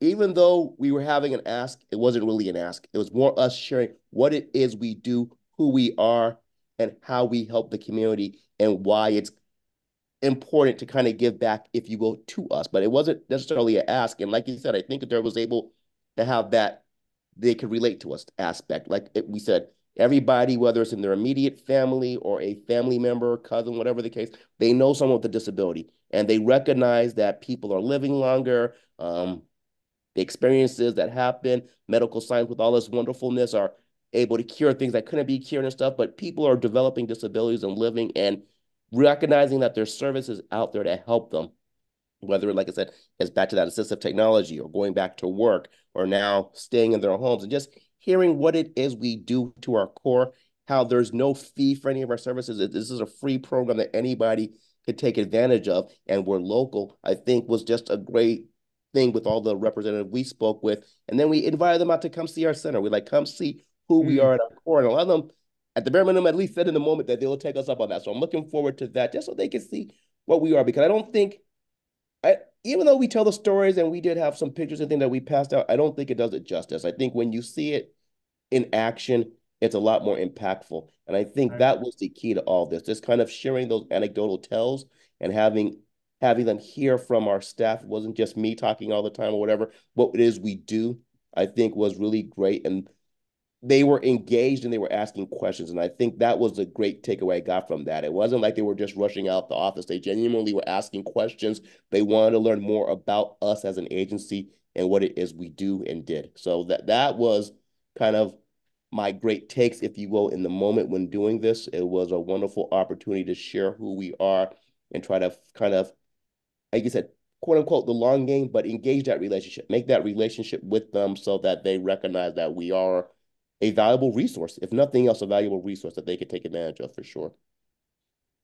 even though we were having an ask, it wasn't really an ask. It was more us sharing what it is we do, who we are, and how we help the community and why it's important to kind of give back, if you will, to us. But it wasn't necessarily an ask. And like you said, I think there was able to have that they could relate to us aspect. Like we said, everybody, whether it's in their immediate family or a family member, cousin, whatever the case, they know someone with a disability and they recognize that people are living longer. Um, the experiences that happen, medical science with all this wonderfulness are able to cure things that couldn't be cured and stuff, but people are developing disabilities and living and recognizing that there's services out there to help them, whether, like I said, it's back to that assistive technology or going back to work or now staying in their homes and just hearing what it is we do to our core, how there's no fee for any of our services. This is a free program that anybody could take advantage of, and we're local, I think was just a great thing with all the representatives we spoke with. And then we invited them out to come see our center. We like, come see who mm-hmm. we are at our core. And a lot of them at the bare minimum, at least said in the moment that they will take us up on that. So I'm looking forward to that just so they can see what we are because I don't think, I even though we tell the stories and we did have some pictures and things that we passed out, I don't think it does it justice. I think when you see it in action, it's a lot more impactful. And I think Right. that was the key to all this, just kind of sharing those anecdotal tells and having having them hear from our staff. It wasn't just me talking all the time or whatever. What it is we do, I think was really great. And they were engaged and they were asking questions. And I think that was a great takeaway I got from that. It wasn't like they were just rushing out the office. They genuinely were asking questions. They wanted to learn more about us as an agency and what it is we do and did. So that that was kind of my great takes, if you will, in the moment when doing this. It was a wonderful opportunity to share who we are and try to kind of, like you said, quote unquote, the long game, but engage that relationship, make that relationship with them so that they recognize that we are a valuable resource, if nothing else, a valuable resource that they could take advantage of for sure.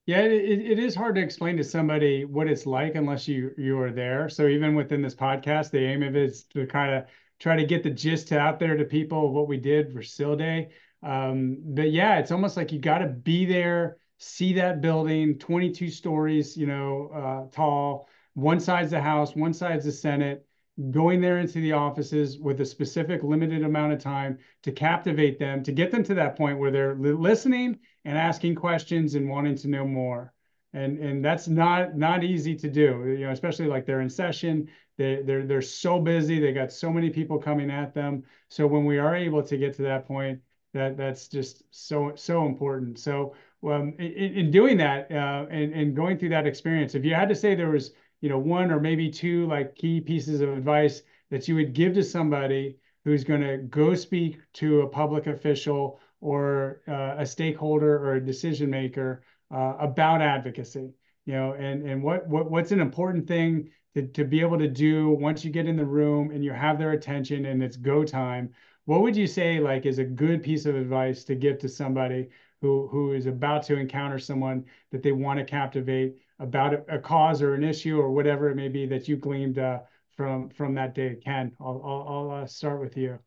Yeah, it, it is hard to explain to somebody what it's like unless you you are there. So even within this podcast, the aim of it is to kind of try to get the gist out there to people what we did for CIL Day. Um, but yeah, it's almost like you got to be there, see that building, 22 stories, you know, uh, tall. One side's the House, one side's the Senate. Going there into the offices with a specific limited amount of time to captivate them, to get them to that point where they're listening and asking questions and wanting to know more. And and that's not not easy to do, you know, especially like they're in session. They they're they're so busy, they got so many people coming at them. So when we are able to get to that point, that that's just so so important. So um, in, in doing that uh, and and going through that experience, if you had to say there was you know one or maybe two like key pieces of advice that you would give to somebody who's going to go speak to a public official or uh, a stakeholder or a decision maker uh, about advocacy you know and and what, what what's an important thing to, to be able to do once you get in the room and you have their attention and it's go time? What would you say like is a good piece of advice to give to somebody who who is about to encounter someone that they want to captivate about a, a cause or an issue or whatever it may be that you gleaned uh, from from that day ken i'll i'll, I'll uh, start with you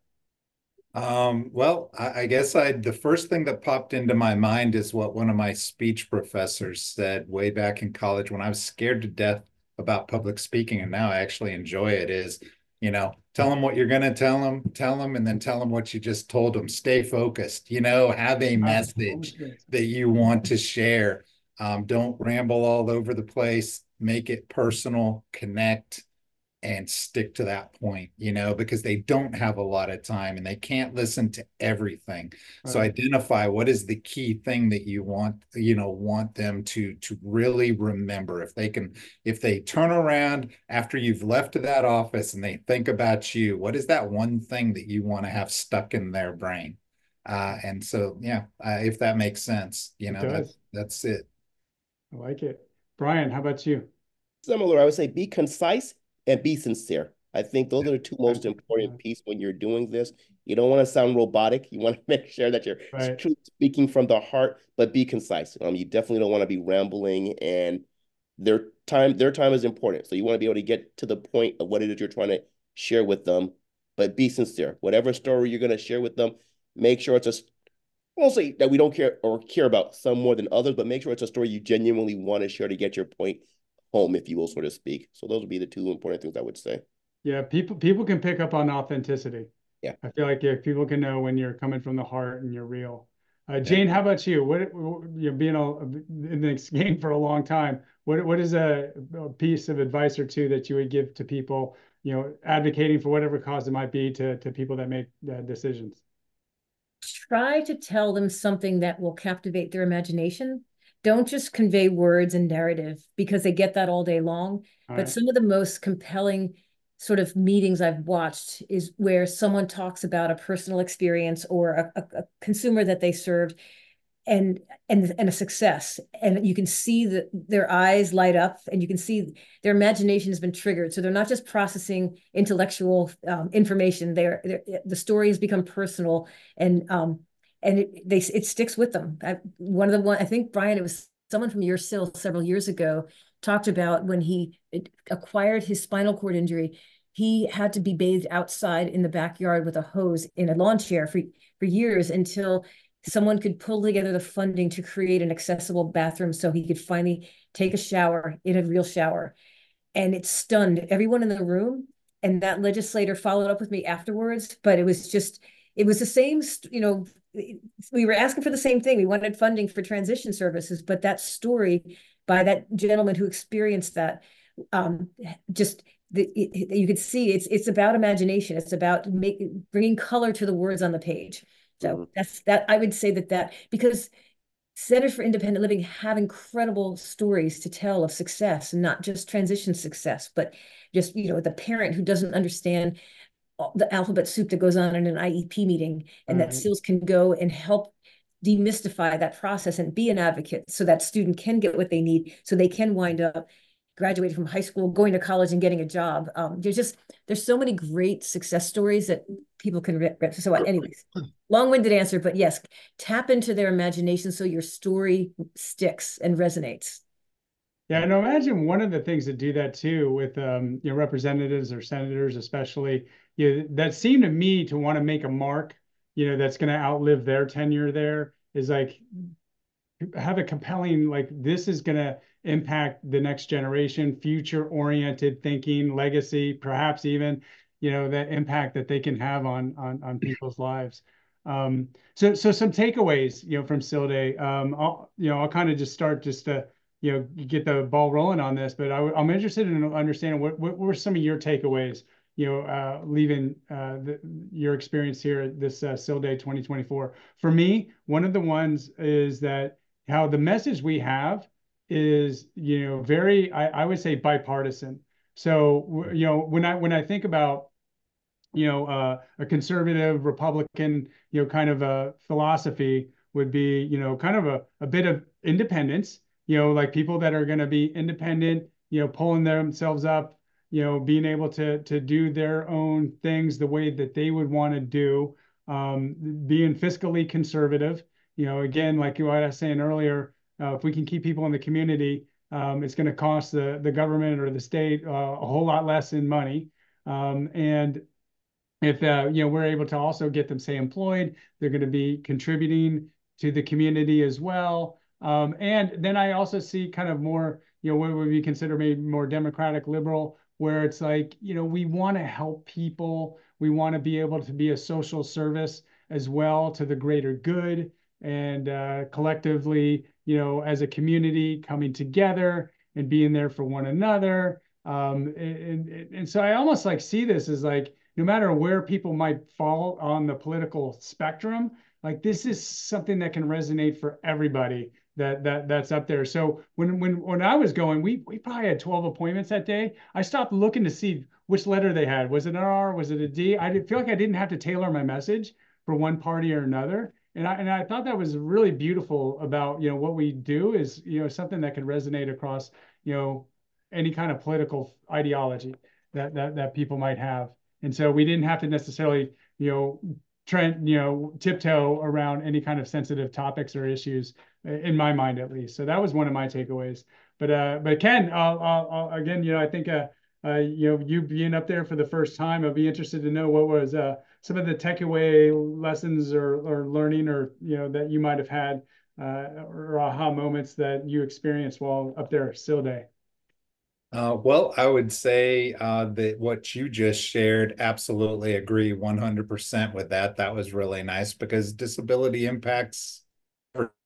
Um, well, I, I guess I the first thing that popped into my mind is what one of my speech professors said way back in college when I was scared to death about public speaking, and now I actually enjoy it. Is you know, tell them what you're going to tell them, tell them, and then tell them what you just told them. Stay focused. You know, have a message that you want to share. Um, don't ramble all over the place. Make it personal. Connect and stick to that point, you know, because they don't have a lot of time and they can't listen to everything. Right. So identify what is the key thing that you want, you know, want them to to really remember. If they can, if they turn around after you've left that office and they think about you, what is that one thing that you want to have stuck in their brain? Uh, and so, yeah, uh, if that makes sense, you know, that's that's it. I like it. Brian, how about you? Similar, I would say be concise and be sincere. I think those are the two most important pieces when you're doing this. You don't want to sound robotic. You want to *laughs* make sure that you're right. speaking from the heart, but be concise. Um, you definitely don't want to be rambling, and their time their time is important. So you want to be able to get to the point of what it is you're trying to share with them, but be sincere. Whatever story you're going to share with them, make sure it's a won't say that we don't care or care about some more than others, but make sure it's a story you genuinely want to share to get your point home, if you will, so to speak. So those would be the two important things I would say. Yeah, people people can pick up on authenticity. Yeah, I feel like if people can know when you're coming from the heart and you're real. Uh, Jane, yeah. how about you? What you know, being a, in this *laughs* game for a long time, what what is a, a, piece of advice or two that you would give to people, you know, advocating for whatever cause it might be to to people that make uh, decisions? Try to tell them something that will captivate their imagination don't just convey words and narrative because they get that all day long. All but right. some of the most compelling sort of meetings I've watched is where someone talks about a personal experience or a, a, a consumer that they served and and and a success and you can see that their eyes light up and you can see their imagination has been triggered so they're not just processing intellectual um, information they're, they're, the story has become personal and um, and it they it sticks with them. I, one of the one I think Brian, it was someone from your CIL several years ago talked about when he acquired his spinal cord injury, he had to be bathed outside in the backyard with a hose in a lawn chair for for years until someone could pull together the funding to create an accessible bathroom so he could finally take a shower in a real shower and it stunned everyone in the room. And that legislator followed up with me afterwards, but it was just, it was the same, you know, we were asking for the same thing. We wanted funding for transition services, but that story by that gentleman who experienced that um, just the, you could see it's it's about imagination. It's about making bringing color to the words on the page. So mm-hmm. that's that. I would say that that because Centers for Independent Living have incredible stories to tell of success, not just transition success, but just you know the parent who doesn't understand the alphabet soup that goes on in an IEP meeting, and that CILs can go and help demystify that process and be an advocate so that student can get what they need so they can wind up graduating from high school going to college and getting a job. Um, there's just there's so many great success stories that people can so anyways *clears throat* long-winded answer but yes tap into their imagination so your story sticks and resonates. Yeah, and imagine one of the things that do that too with um, you know representatives or senators, especially you know, that seem to me to want to make a mark, you know, that's going to outlive their tenure there is like have a compelling like this is going to impact the next generation, future oriented thinking, legacy, perhaps even you know the impact that they can have on on on people's lives. Um, so so some takeaways you know from CIL Day. Um, I'll you know I'll kind of just start just to you know get the ball rolling on this but I, am interested in understanding what, what were some of your takeaways leaving uh, the, your experience here at this uh, CIL Day 2024 for me one of the ones is that how the message we have is you know very I, would say bipartisan. So you know when I when I think about you know uh, a conservative Republican you know kind of a philosophy would be you know kind of a, a bit of independence you know, like people that are going to be independent, you know, pulling themselves up, you know, being able to to do their own things the way that they would want to do, um, being fiscally conservative. You know, again, like what I was saying earlier, uh, if we can keep people in the community, um, it's going to cost the the government or the state uh, a whole lot less in money. Um, and if uh, you know we're able to also get them say employed, they're going to be contributing to the community as well. Um, and then I also see kind of more, you know, what would be considered maybe more democratic liberal, where it's like, you know, we want to help people. We want to be able to be a social service as well to the greater good and uh, collectively, you know, as a community coming together and being there for one another. Um, and, and, and so I almost like see this as like, no matter where people might fall on the political spectrum, like this is something that can resonate for everybody that that that's up there. So when when when I was going, we we probably had 12 appointments that day. I stopped looking to see which letter they had. Was it an R? Was it a D? I feel like I didn't have to tailor my message for one party or another. And I and I thought that was really beautiful about you know what we do is you know something that can resonate across you know any kind of political ideology that that that people might have. And so we didn't have to necessarily you know trend, you know, tiptoe around any kind of sensitive topics or issues, in my mind at least. So that was one of my takeaways. But uh, but Ken, I'll, I'll, I'll, again, you know, I think uh, uh, you know, you being up there for the first time, I'd be interested to know what was uh, some of the takeaway lessons or or learning or you know that you might have had uh, or aha moments that you experienced while up there CIL Day. Uh, well, I would say uh, that what you just shared, absolutely agree 100% with that. That was really nice because disability impacts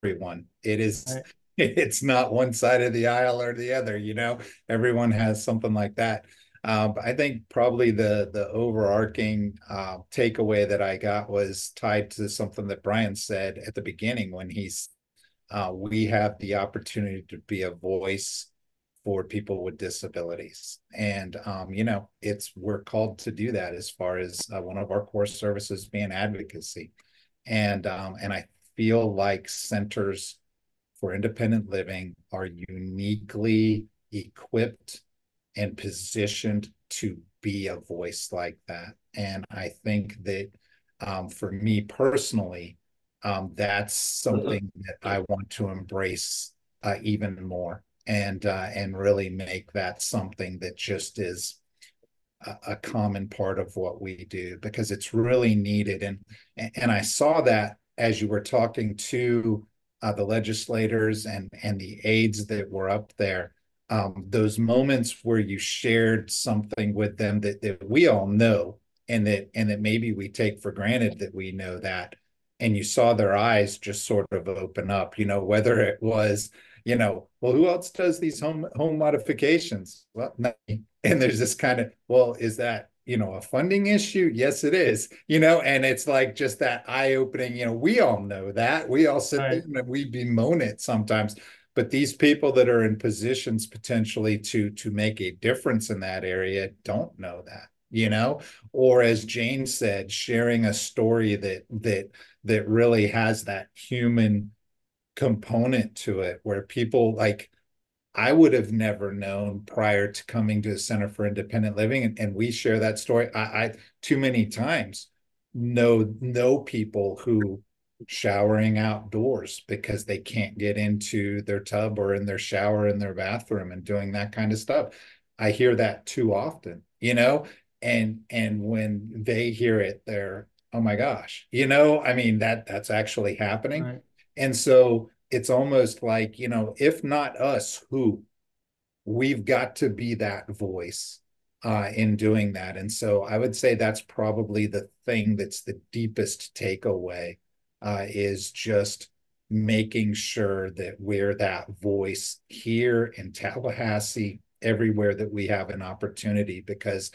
everyone. It is, right. *laughs* it's not one side of the aisle or the other, you know, everyone has something like that. Uh, I think probably the the overarching uh, takeaway that I got was tied to something that Brian said at the beginning when he's, uh, we have the opportunity to be a voice for people with disabilities. And, um, you know, it's we're called to do that as far as uh, one of our core services being advocacy. And, um, and I feel like centers for independent living are uniquely equipped and positioned to be a voice like that. And I think that um, for me personally, um, that's something that I want to embrace uh, even more and uh, and really make that something that just is a, a, common part of what we do because it's really needed. And and I saw that as you were talking to uh, the legislators and and the aides that were up there um, those moments where you shared something with them that, that we all know and that and that maybe we take for granted that we know that and you saw their eyes just sort of open up you know whether it was you know well who else does these home home modifications? Well nothing. and there's this kind of well is that you know a funding issue? Yes it is you know and it's like just that eye opening you know we all know that. We all sit right. there and we bemoan it sometimes. But these people that are in positions potentially to to make a difference in that area don't know that you know? Or as jane said sharing a story that that that really has that human component to it where people like I would have never known prior to coming to the Center for Independent Living, and, and we share that story. I, I too many times know know people who showering outdoors because they can't get into their tub or in their shower in their bathroom and doing that kind of stuff. I hear that too often, you know, and and when they hear it, they're oh my gosh, you know, I mean that that's actually happening, right. And so it's almost like you know, if not us, who? We've got to be that voice uh, in doing that, and so I would say that's probably the thing that's the deepest takeaway uh, is just making sure that we're that voice here in Tallahassee, everywhere that we have an opportunity, because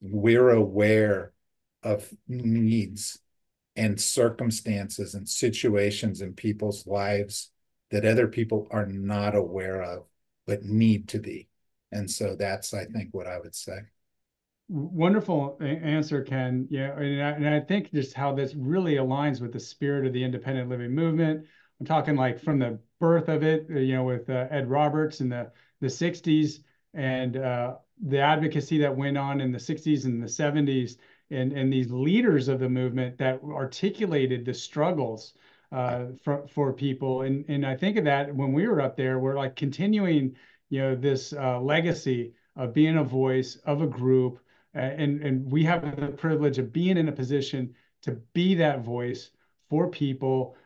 we're aware of needs and circumstances and situations in people's lives that other people are not aware of but need to be and so that's i think what i would say Wonderful answer, Ken. Yeah, and I, and I think just how this really aligns with the spirit of the independent living movement. I'm talking like from the birth of it, uh, you know, with uh, Ed Roberts in the the 60s and uh, the advocacy that went on in the 60s and the 70s, and and these leaders of the movement that articulated the struggles uh, for for people. And and I think of that when we were up there, we're like continuing, you know, this uh, legacy of being a voice of a group and and we have the privilege of being in a position to be that voice for people.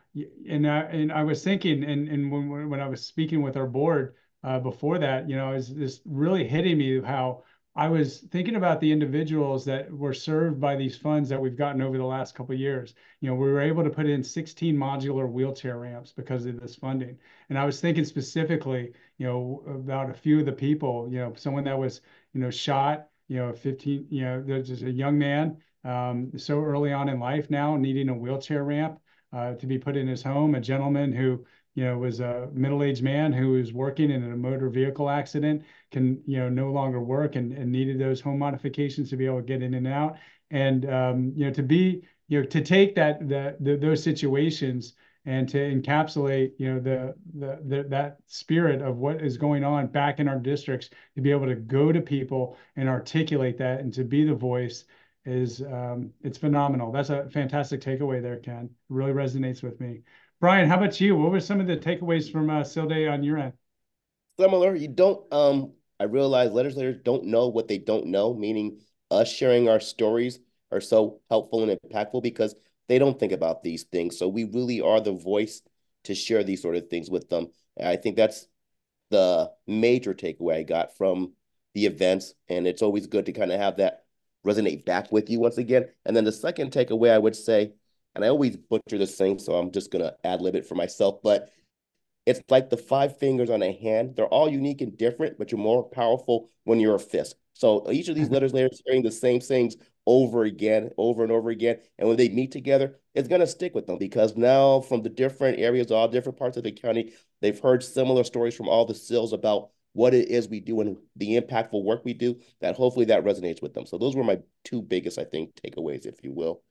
And I and I was thinking, and and when when I was speaking with our board uh, before that, you know, is just really hitting me how I was thinking about the individuals that were served by these funds that we've gotten over the last couple of years. You know, we were able to put in 16 modular wheelchair ramps because of this funding. And I was thinking specifically, you know, about a few of the people, you know, someone that was, you know, shot you know, 15, you know, there's just a young man um, so early on in life now needing a wheelchair ramp uh, to be put in his home, a gentleman who, you know, was a middle-aged man who was working in a motor vehicle accident, can, you know, no longer work and, and needed those home modifications to be able to get in and out. And, um, you know, to be, you know, to take that, the, the those situations and to encapsulate you know the, the, the that spirit of what is going on back in our districts to be able to go to people and articulate that and to be the voice is um, it's phenomenal. That's a fantastic takeaway there ken. It really resonates with me brian how about you what were some of the takeaways from uh, day on your end similar you don't um i realize legislators don't know what they don't know meaning us sharing our stories are so helpful and impactful because they don't think about these things. So we really are the voice to share these sort of things with them. And I think that's the major takeaway I got from the events. And it's always good to kind of have that resonate back with you once again. And then the second takeaway I would say, and I always butcher this thing, so I'm just gonna ad lib it for myself, but it's like the five fingers on a hand. They're all unique and different, but you're more powerful when you're a fist. So each of these mm-hmm. letters layers saying the same things over again, over and over again. And when they meet together, it's going to stick with them because now from the different areas, all different parts of the county, they've heard similar stories from all the CILs about what it is we do and the impactful work we do that hopefully that resonates with them. So those were my two biggest, I think, takeaways, if you will.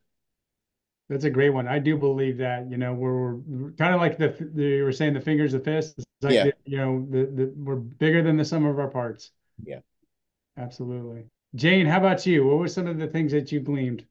That's a great one. I do believe that, you know, we're, we're kind of like the, the, you were saying the fingers, the fists, like yeah. The, you know, the, the, we're bigger than the sum of our parts. Yeah. Absolutely. Jane, how about you? What were some of the things that you gleaned?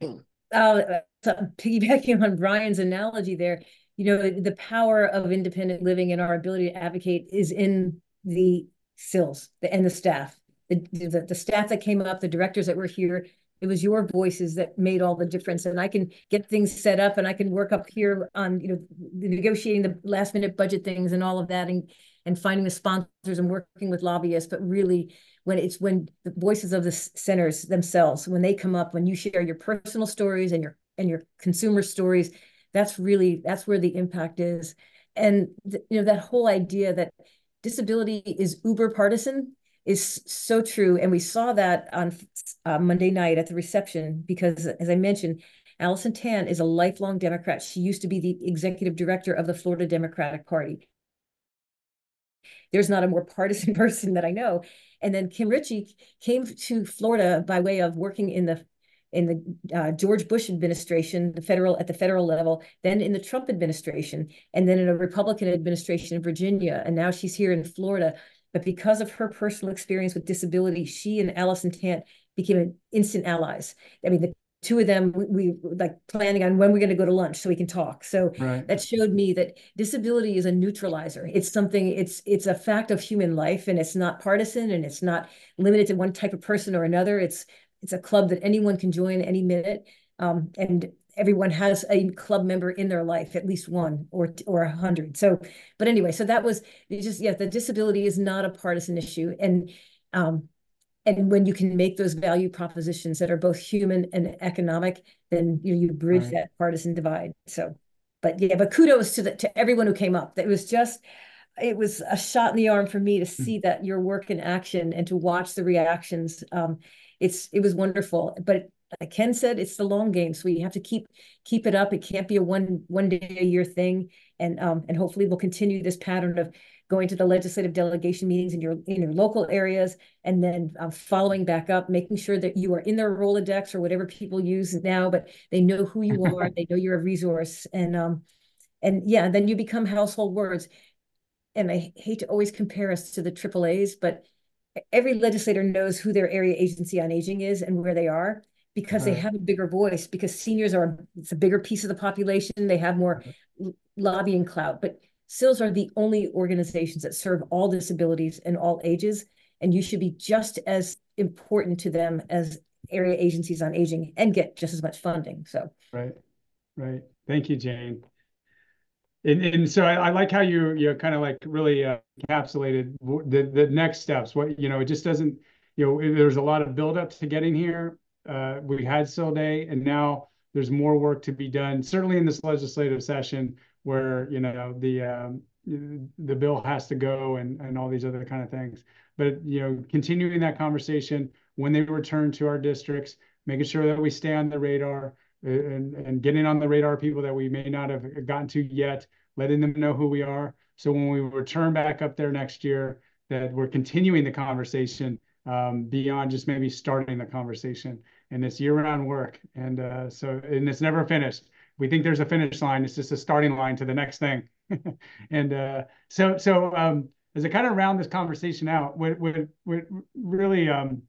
*clears throat* Uh, so *laughs* piggybacking on Brian's analogy there, you know, the power of independent living and our ability to advocate is in the CILs and the staff. The, the, the staff that came up, the directors that were here, it was your voices that made all the difference and i can get things set up and i can work up here on you know negotiating the last minute budget things and all of that and and finding the sponsors and working with lobbyists, but really when it's when the voices of the centers themselves, when they come up, when you share your personal stories and your and your consumer stories, that's really that's where the impact is. And you know that whole idea that disability is uber partisan is so true. And we saw that on uh, Monday night at the reception because, as I mentioned, Allison Tant is a lifelong Democrat. She used to be the executive director of the Florida Democratic Party. There's not a more partisan *laughs* person that I know. And then Kim Ritchie came to Florida by way of working in the in the uh, George Bush administration, the federal at the federal level, then in the Trump administration, and then in a Republican administration in Virginia, and now she's here in Florida. But because of her personal experience with disability, she and Allison Tant became instant allies. I mean, the two of them we, we like planning on when we're going to go to lunch so we can talk so right. that showed me that disability is a neutralizer it's something it's it's a fact of human life and it's not partisan and it's not limited to one type of person or another it's it's a club that anyone can join any minute um, and everyone has a club member in their life at least one or or a hundred. So but anyway so that was just yeah the disability is not a partisan issue. And um, and when you can make those value propositions that are both human and economic then you you bridge right. that partisan divide. So but yeah but kudos to the to everyone who came up. It was just it was a shot in the arm for me to hmm. see that your work in action and to watch the reactions um, it's it was wonderful. But like ken said it's the long game so we have to keep keep it up. It can't be a one one day a year thing. And um and hopefully we'll continue this pattern of going to the legislative delegation meetings in your in your local areas, and then um, following back up, making sure that you are in their Rolodex or whatever people use now, but they know who you *laughs* are, they know you're a resource, and um, and yeah, then you become household words. And I hate to always compare us to the AAA's, but every legislator knows who their area agency on aging is and where they are because right. they have a bigger voice because seniors are it's a bigger piece of the population they have more lobbying clout but CILs are the only organizations that serve all disabilities and all ages, and you should be just as important to them as area agencies on aging and get just as much funding. So right, right. Thank you, Jane. And, and so I, I like how you you kind of like really uh, encapsulated the the next steps. What you know, it just doesn't you know there's a lot of buildup to getting here. Uh, we had CIL Day, and now there's more work to be done. Certainly in this legislative session, where you know the um, the bill has to go and and all these other kind of things. But you know, continuing that conversation when they return to our districts, making sure that we stay on the radar uh, and and getting on the radar people that we may not have gotten to yet, letting them know who we are. So when we return back up there next year, that we're continuing the conversation um, beyond just maybe starting the conversation. And it's year-round work, and uh, so and it's never finished we think there's a finish line. It's just a starting line to the next thing. *laughs* and uh, so, so um, as I kind of round this conversation out, what, what, what really, um,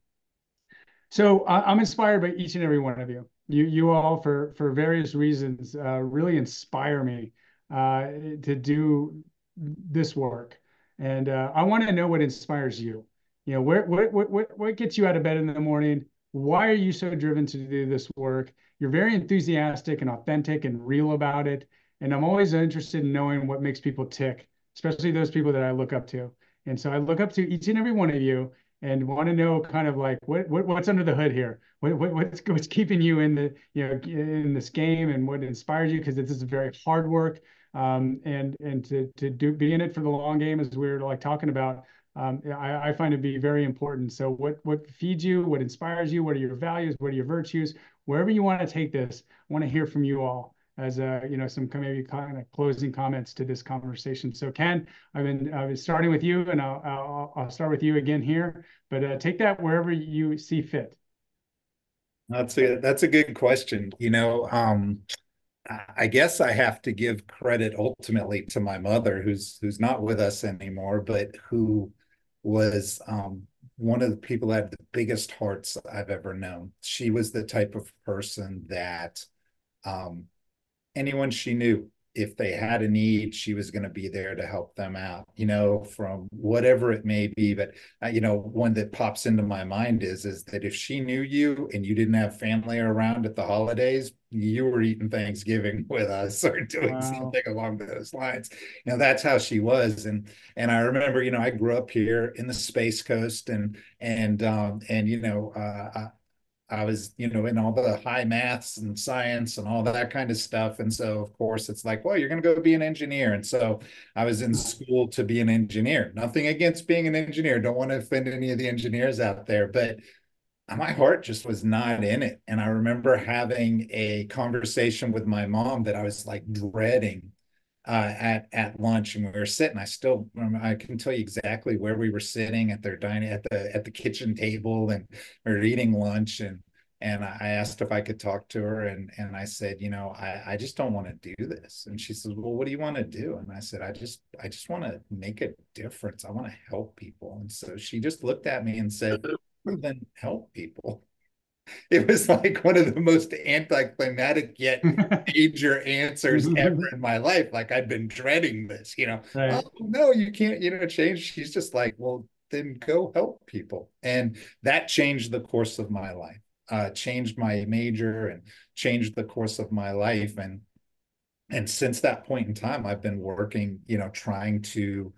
so I'm inspired by each and every one of you. You, you all, for for various reasons, uh, really inspire me uh, to do this work. And uh, I want to know what inspires you. You know, what what what what gets you out of bed in the morning? Why are you so driven to do this work? you're very enthusiastic and authentic and real about it. And I'm always interested in knowing what makes people tick, especially those people that I look up to. And so I look up to each and every one of you and want to know kind of like what, what what's under the hood here what, what what's what's keeping you in the you know in this game and what inspires you because this is very hard work um, and and to to do be in it for the long game as we are like talking about um, I, I, find it to be very important. So what what feeds you, what inspires you, what are your values, what are your virtues, wherever you want to take this, I want to hear from you all as a, you know, some maybe kind of closing comments to this conversation. So Ken, I've been, I've been starting with you and I'll, I'll, I'll start with you again here, but uh, take that wherever you see fit. That's a, that's a good question. You know, um, I guess I have to give credit ultimately to my mother, who's who's not with us anymore, but who was um, one of the people that had the biggest hearts I've ever known. She was the type of person that um, anyone she knew, if they had a need, she was going to be there to help them out, you know, from whatever it may be. But uh, you know, one that pops into my mind is is that if she knew you and you didn't have family around at the holidays, you were eating Thanksgiving *laughs* with us or doing wow. something along those lines. You know, that's how she was. And and I remember, you know, I grew up here in the Space Coast, and and um and you know, uh, I was, you know, in all the high maths and science and all that kind of stuff. And so, of course, it's like, well, you're going to go be an engineer. And so I was in school to be an engineer. Nothing against being an engineer. Don't want to offend any of the engineers out there, but my heart just was not in it. And I remember having a conversation with my mom that I was like dreading uh, at at lunch, and we were sitting. I still I can tell you exactly where we were sitting at their dining at the at the kitchen table, and we are eating lunch. And and I asked if I could talk to her, and and I said, you know, I I just don't want to do this. And she says, well, what do you want to do? And I said, I just I just want to make a difference. I want to help people. And so she just looked at me and said, then help people *laughs* it was like one of the most anticlimactic yet *laughs* major answers *laughs* ever in my life. Like I'd been dreading this, you know. Right. Oh no, you can't, you know, change. She's just like, well, then go help people. And that changed the course of my life, uh, changed my major and changed the course of my life. And and since that point in time, I've been working, you know, trying to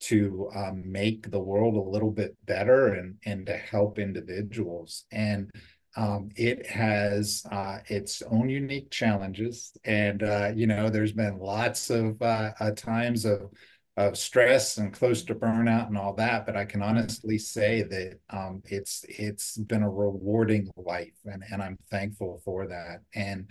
to um, make the world a little bit better and and to help individuals and um, it has uh, its own unique challenges, and uh, you know, there's been lots of uh, uh, times of of stress and close to burnout and all that. But I can honestly say that um, it's it's been a rewarding life, and and I'm thankful for that. And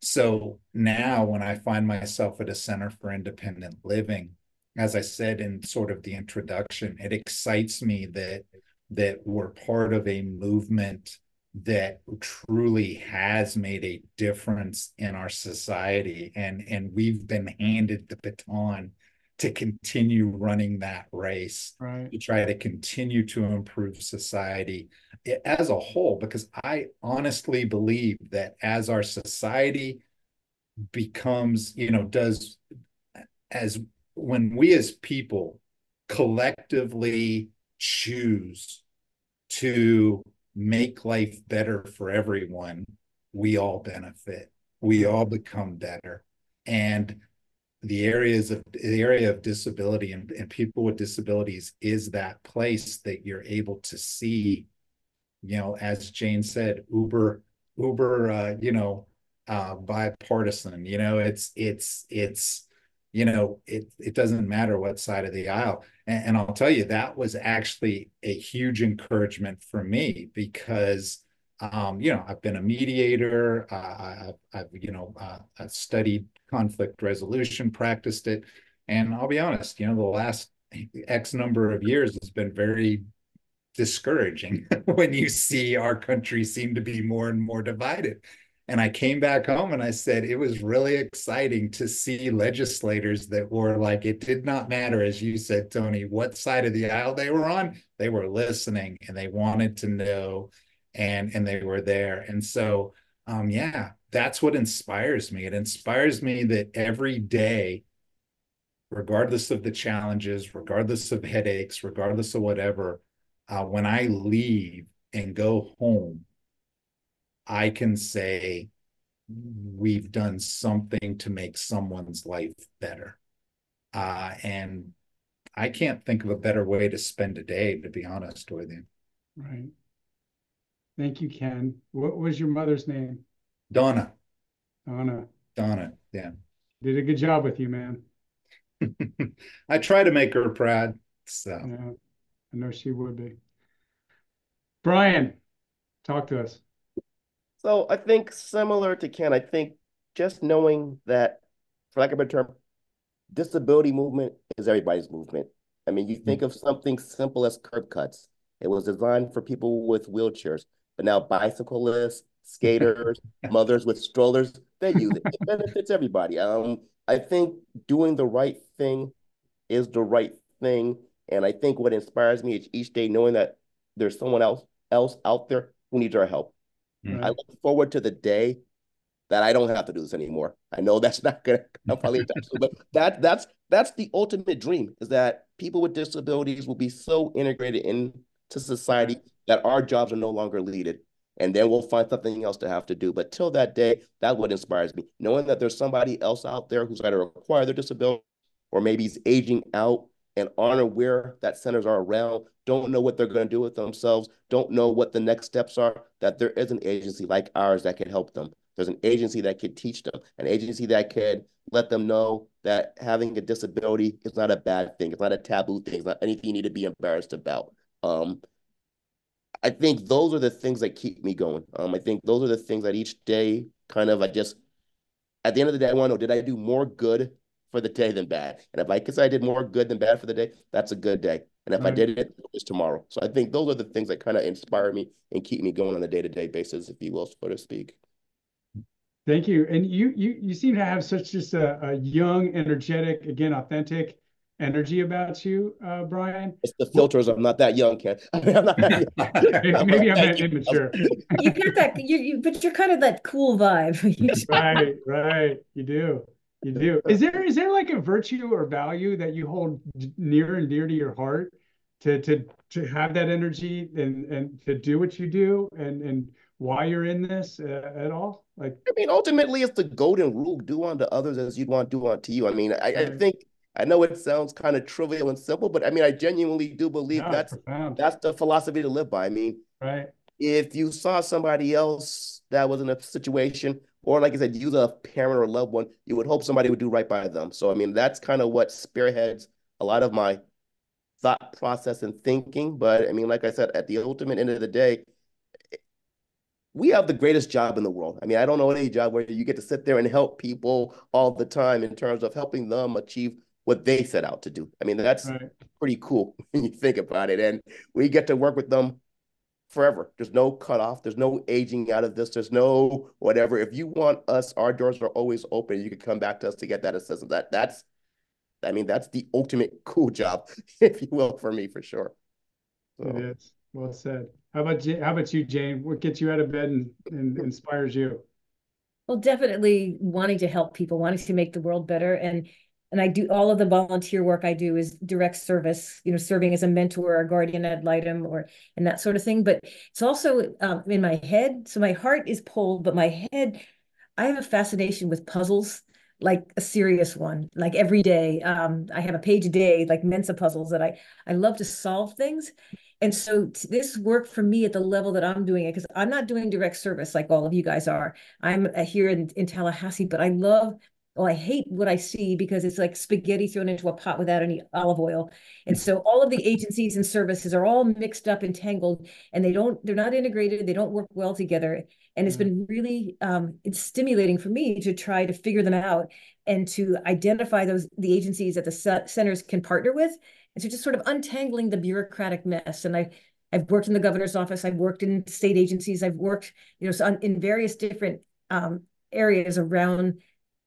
so now, when I find myself at a center for independent living, as I said in sort of the introduction, it excites me that that we're part of a movement that truly has made a difference in our society and and we've been handed the baton to continue running that race right. to try to continue to improve society as a whole because i honestly believe that as our society becomes you know does as when we as people collectively choose to make life better for everyone, we all benefit. We all become better. And the areas of the area of disability and, and people with disabilities is that place that you're able to see, you know, as Jane said, uber, uber, uh, you know, uh, bipartisan, you know, it's, it's, it's, you know, it, it doesn't matter what side of the aisle. And, and I'll tell you, that was actually a huge encouragement for me because, um, you know, I've been a mediator. Uh, I've, I've, you know, uh, I've studied conflict resolution, practiced it. And I'll be honest, you know, the last X number of years has been very discouraging *laughs* when you see our country seem to be more and more divided. And I came back home and I said it was really exciting to see legislators that were like, it did not matter, as you said, Tony, what side of the aisle they were on, they were listening and they wanted to know and and they were there. And so um, yeah, that's what inspires me. It inspires me that every day, regardless of the challenges, regardless of headaches, regardless of whatever, uh, when I leave and go home, I can say we've done something to make someone's life better. Uh, and I can't think of a better way to spend a day, to be honest with you. Right. Thank you, Ken. What was your mother's name? Donna. Donna. Donna, yeah. Did a good job with you, man. *laughs* I try to make her proud. So yeah, I know she would be. Brian, talk to us. So I think similar to Ken, I think just knowing that, for lack of a better term, disability movement is everybody's movement. I mean, you mm-hmm. think of something simple as curb cuts. It was designed for people with wheelchairs, but now bicyclists, skaters, *laughs* mothers with strollers, they use it. It benefits everybody. Um, I think doing the right thing is the right thing. And I think what inspires me is each day knowing that there's someone else else out there who needs our help. Mm-hmm. I look forward to the day that I don't have to do this anymore. I know that's *laughs* not gonna come probably but *laughs* that that's that's the ultimate dream is that people with disabilities will be so integrated into society that our jobs are no longer needed. And then we'll find something else to have to do. But till that day, that's what inspires me. Knowing that there's somebody else out there who's either acquired their disability or maybe he's aging out and aren't aware that centers are around, don't know what they're going to do with themselves, don't know what the next steps are, that there is an agency like ours that can help them. There's an agency that could teach them, an agency that could let them know that having a disability is not a bad thing. It's not a taboo thing. It's not anything you need to be embarrassed about. Um, I think those are the things that keep me going. Um, I think those are the things that each day kind of I just at the end of the day I want to know did I do more good for the day than bad? And if I guess I did more good than bad for the day, that's a good day. And if right. I did it, it was tomorrow. So I think those are the things that kind of inspire me and keep me going on a day to day basis, if you will, so to speak. Thank you. And you you you seem to have such just a, a young, energetic, again, authentic energy about you, uh, Brian. It's the filters. I'm not that young, Ken. I *laughs* mean, I'm not young. *laughs* Maybe I'm immature. you get that, you, you, but you're kind of that cool vibe. *laughs* right, right. You do. You do. Is there is there like a virtue or value that you hold near and dear to your heart to to to have that energy and and to do what you do and and why you're in this uh, at all? Like, I mean, ultimately, it's the golden rule: do unto others as you'd want to do unto you. I mean, I, I think I know it sounds kind of trivial and simple, but I mean, I genuinely do believe yeah, that's profound. that's the philosophy to live by. I mean, right. If you saw somebody else that was in a situation, or like I said, use a parent or a loved one, you would hope somebody would do right by them. So I mean, that's kind of what spearheads a lot of my thought process and thinking. But I mean, like I said, at the ultimate end of the day, we have the greatest job in the world. I mean, I don't know any job where you get to sit there and help people all the time in terms of helping them achieve what they set out to do. I mean, that's right. pretty cool *laughs* when you think about it. And we get to work with them forever. There's no cutoff. There's no aging out of this. There's no whatever. If you want us, our doors are always open. You can come back to us to get that assistance. That that's, I mean, that's the ultimate cool job, *laughs* if you will, for me for sure. So. It is. Well said. How about how about you, Jane? What gets you out of bed and, and *laughs* inspires you? Well, definitely wanting to help people, wanting to make the world better, and and I do all of the volunteer work I do is direct service, you know, serving as a mentor or guardian ad litem or and that sort of thing. But it's also um, in my head. So my heart is pulled, but my head, I have a fascination with puzzles, like a serious one, like every day. Um, I have a page a day, like Mensa puzzles that I I love to solve things. And so this worked for me at the level that I'm doing it because I'm not doing direct service like all of you guys are. I'm uh, here in, in Tallahassee, but I love well, I hate what I see because it's like spaghetti thrown into a pot without any olive oil. And so all of the agencies and services are all mixed up and tangled and they don't, they're not integrated. They don't work well together. And it's been really um, it's stimulating for me to try to figure them out and to identify those, the agencies that the centers can partner with and so just sort of untangling the bureaucratic mess. And I, I've worked in the governor's office. I've worked in state agencies. I've worked, you know, in various different um, areas around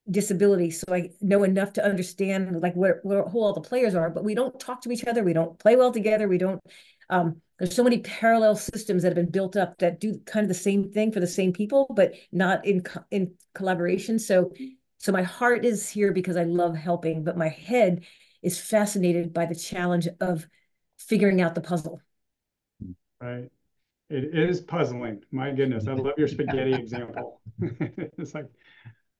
disability. So I know enough to understand like where, where who all the players are, but we don't talk to each other. We don't play well together. We don't, um, there's so many parallel systems that have been built up that do kind of the same thing for the same people, but not in, in collaboration. So, so my heart is here because I love helping, but my head is fascinated by the challenge of figuring out the puzzle. Right. It is puzzling. My goodness. I love your spaghetti *laughs* example. *laughs* it's like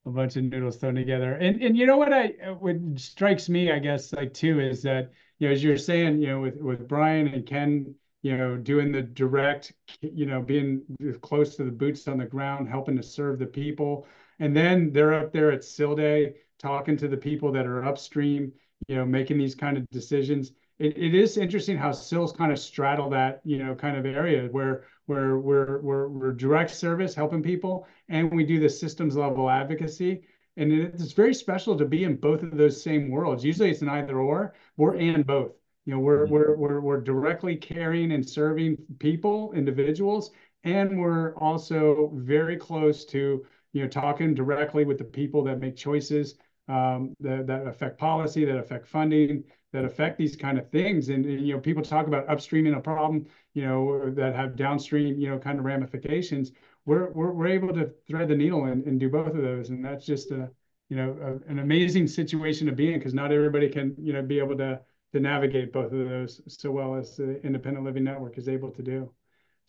a bunch of noodles thrown together. And and you know what I what strikes me, I guess, like too, is that you know, as you're saying, you know, with with Brian and Ken, you know, doing the direct, you know, being close to the boots on the ground, helping to serve the people. And then they're up there at CIL Day talking to the people that are upstream you know, making these kind of decisions. It, it is interesting how CILs kind of straddle that, you know, kind of area where where we're, we're, we're direct service helping people and we do the systems level advocacy. And it's very special to be in both of those same worlds. Usually it's an either or, we're and both. You know, we're, mm-hmm. we're, we're, we're directly caring and serving people, individuals, and we're also very close to, you know, talking directly with the people that make choices um, that, that affect policy, that affect funding, that affect these kind of things. And, and, you know, people talk about upstreaming a problem, you know, that have downstream, you know, kind of ramifications. we're, we're, we're able to thread the needle and, and do both of those. And that's just a, you know, a, an amazing situation to be in because not everybody can, you know, be able to, to navigate both of those so well as the independent living network is able to do.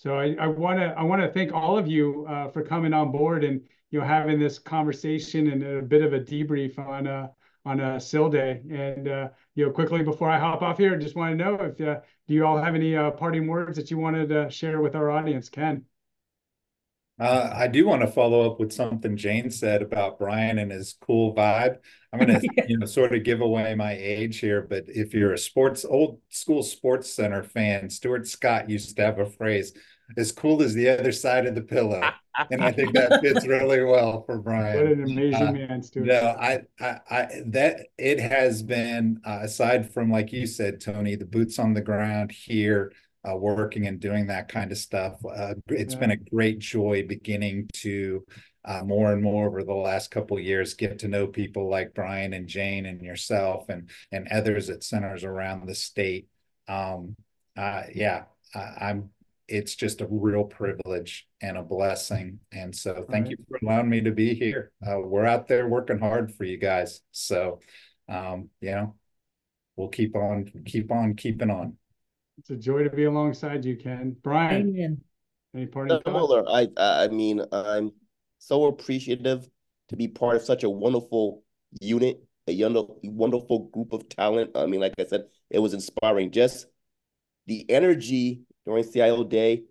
So I want to I want to thank all of you uh, for coming on board and you know having this conversation and a bit of a debrief on uh, on a CIL day. And uh, you know, quickly before I hop off here, I just want to know if uh, do you all have any uh, parting words that you wanted to share with our audience, Ken? Uh, I do want to follow up with something Jane said about Brian and his cool vibe. I'm going *laughs* to, you know, sort of give away my age here, but if you're a sports old school sports center fan, Stuart Scott used to have a phrase, "As cool as the other side of the pillow," *laughs* and I think that fits really well for Brian. What an amazing uh, man, Stuart. No, I, I, I, that it has been uh, aside from like you said, Tony, the boots on the ground here uh, working and doing that kind of stuff. Uh, it's yeah. been a great joy beginning to uh, more and more over the last couple years get to know people like Brian and Jane and yourself and and others at centers around the state. Um, uh, yeah, I, am It's just a real privilege and a blessing. And so, thank right. you for allowing me to be here. Uh, we're out there working hard for you guys. So, um, you know, we'll keep on, keep on, keeping on. It's a joy to be alongside you, Ken. Brian, Amen. any parting Similar. I I mean, I'm so appreciative to be part of such a wonderful unit, a wonderful group of talent. I mean, like I said, it was inspiring. Just the energy during CIL Day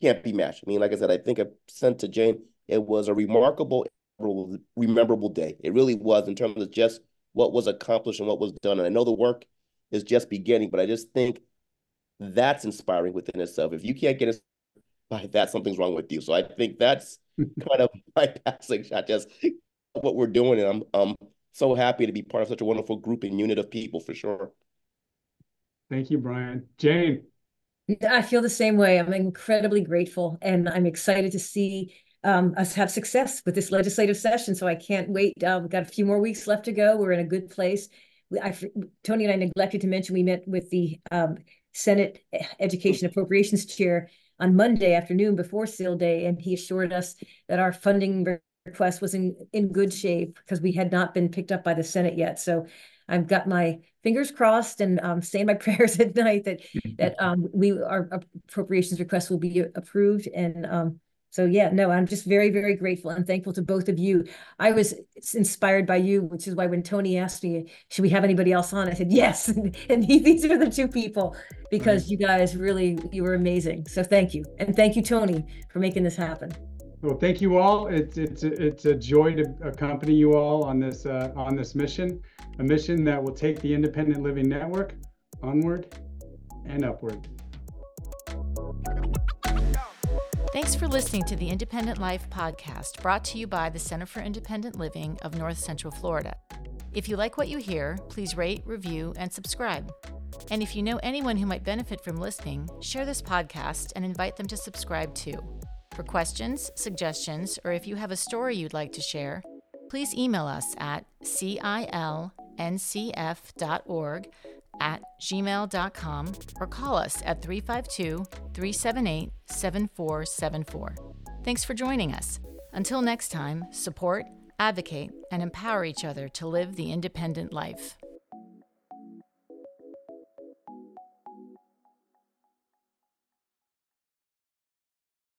can't be matched. I mean, like I said, I think I sent to Jane, it was a remarkable, rememberable day. It really was in terms of just what was accomplished and what was done. And I know the work is just beginning, but I just think that's inspiring within itself. If you can't get by that, something's wrong with you. So I think that's *laughs* kind of my passing shot, just what we're doing. And I'm I'm so happy to be part of such a wonderful group and unit of people for sure. Thank you, Brian. Jane. I feel the same way. I'm incredibly grateful and I'm excited to see um, us have success with this legislative session. So I can't wait. Uh, we've got a few more weeks left to go. We're in a good place. I, Tony and I neglected to mention we met with the um, Senate Education Appropriations Chair on Monday afternoon before CIL Day, and he assured us that our funding request was in, in good shape because we had not been picked up by the Senate yet. So I've got my fingers crossed and um, saying my *laughs* prayers at night that that um, we our appropriations request will be approved and um, so yeah, no, I'm just very, very grateful and thankful to both of you. I was inspired by you, which is why when Tony asked me, should we have anybody else on? I said, yes. *laughs* And, these are the two people because you guys really, you were amazing. So thank you. And thank you, Tony, for making this happen. Well, thank you all. It's it's it's a joy to accompany you all on this uh, on this mission, a mission that will take the Independent Living Network onward and upward. Thanks for listening to the Independent Life podcast brought to you by the Center for Independent Living of North Central Florida. If you like what you hear, please rate, review, and subscribe. And if you know anyone who might benefit from listening, share this podcast and invite them to subscribe too. For questions, suggestions, or if you have a story you'd like to share, please email us at cilncf.org at gmail.com or call us at 352 378 7474. Thanks for joining us. Until next time, support, advocate, and empower each other to live the independent life.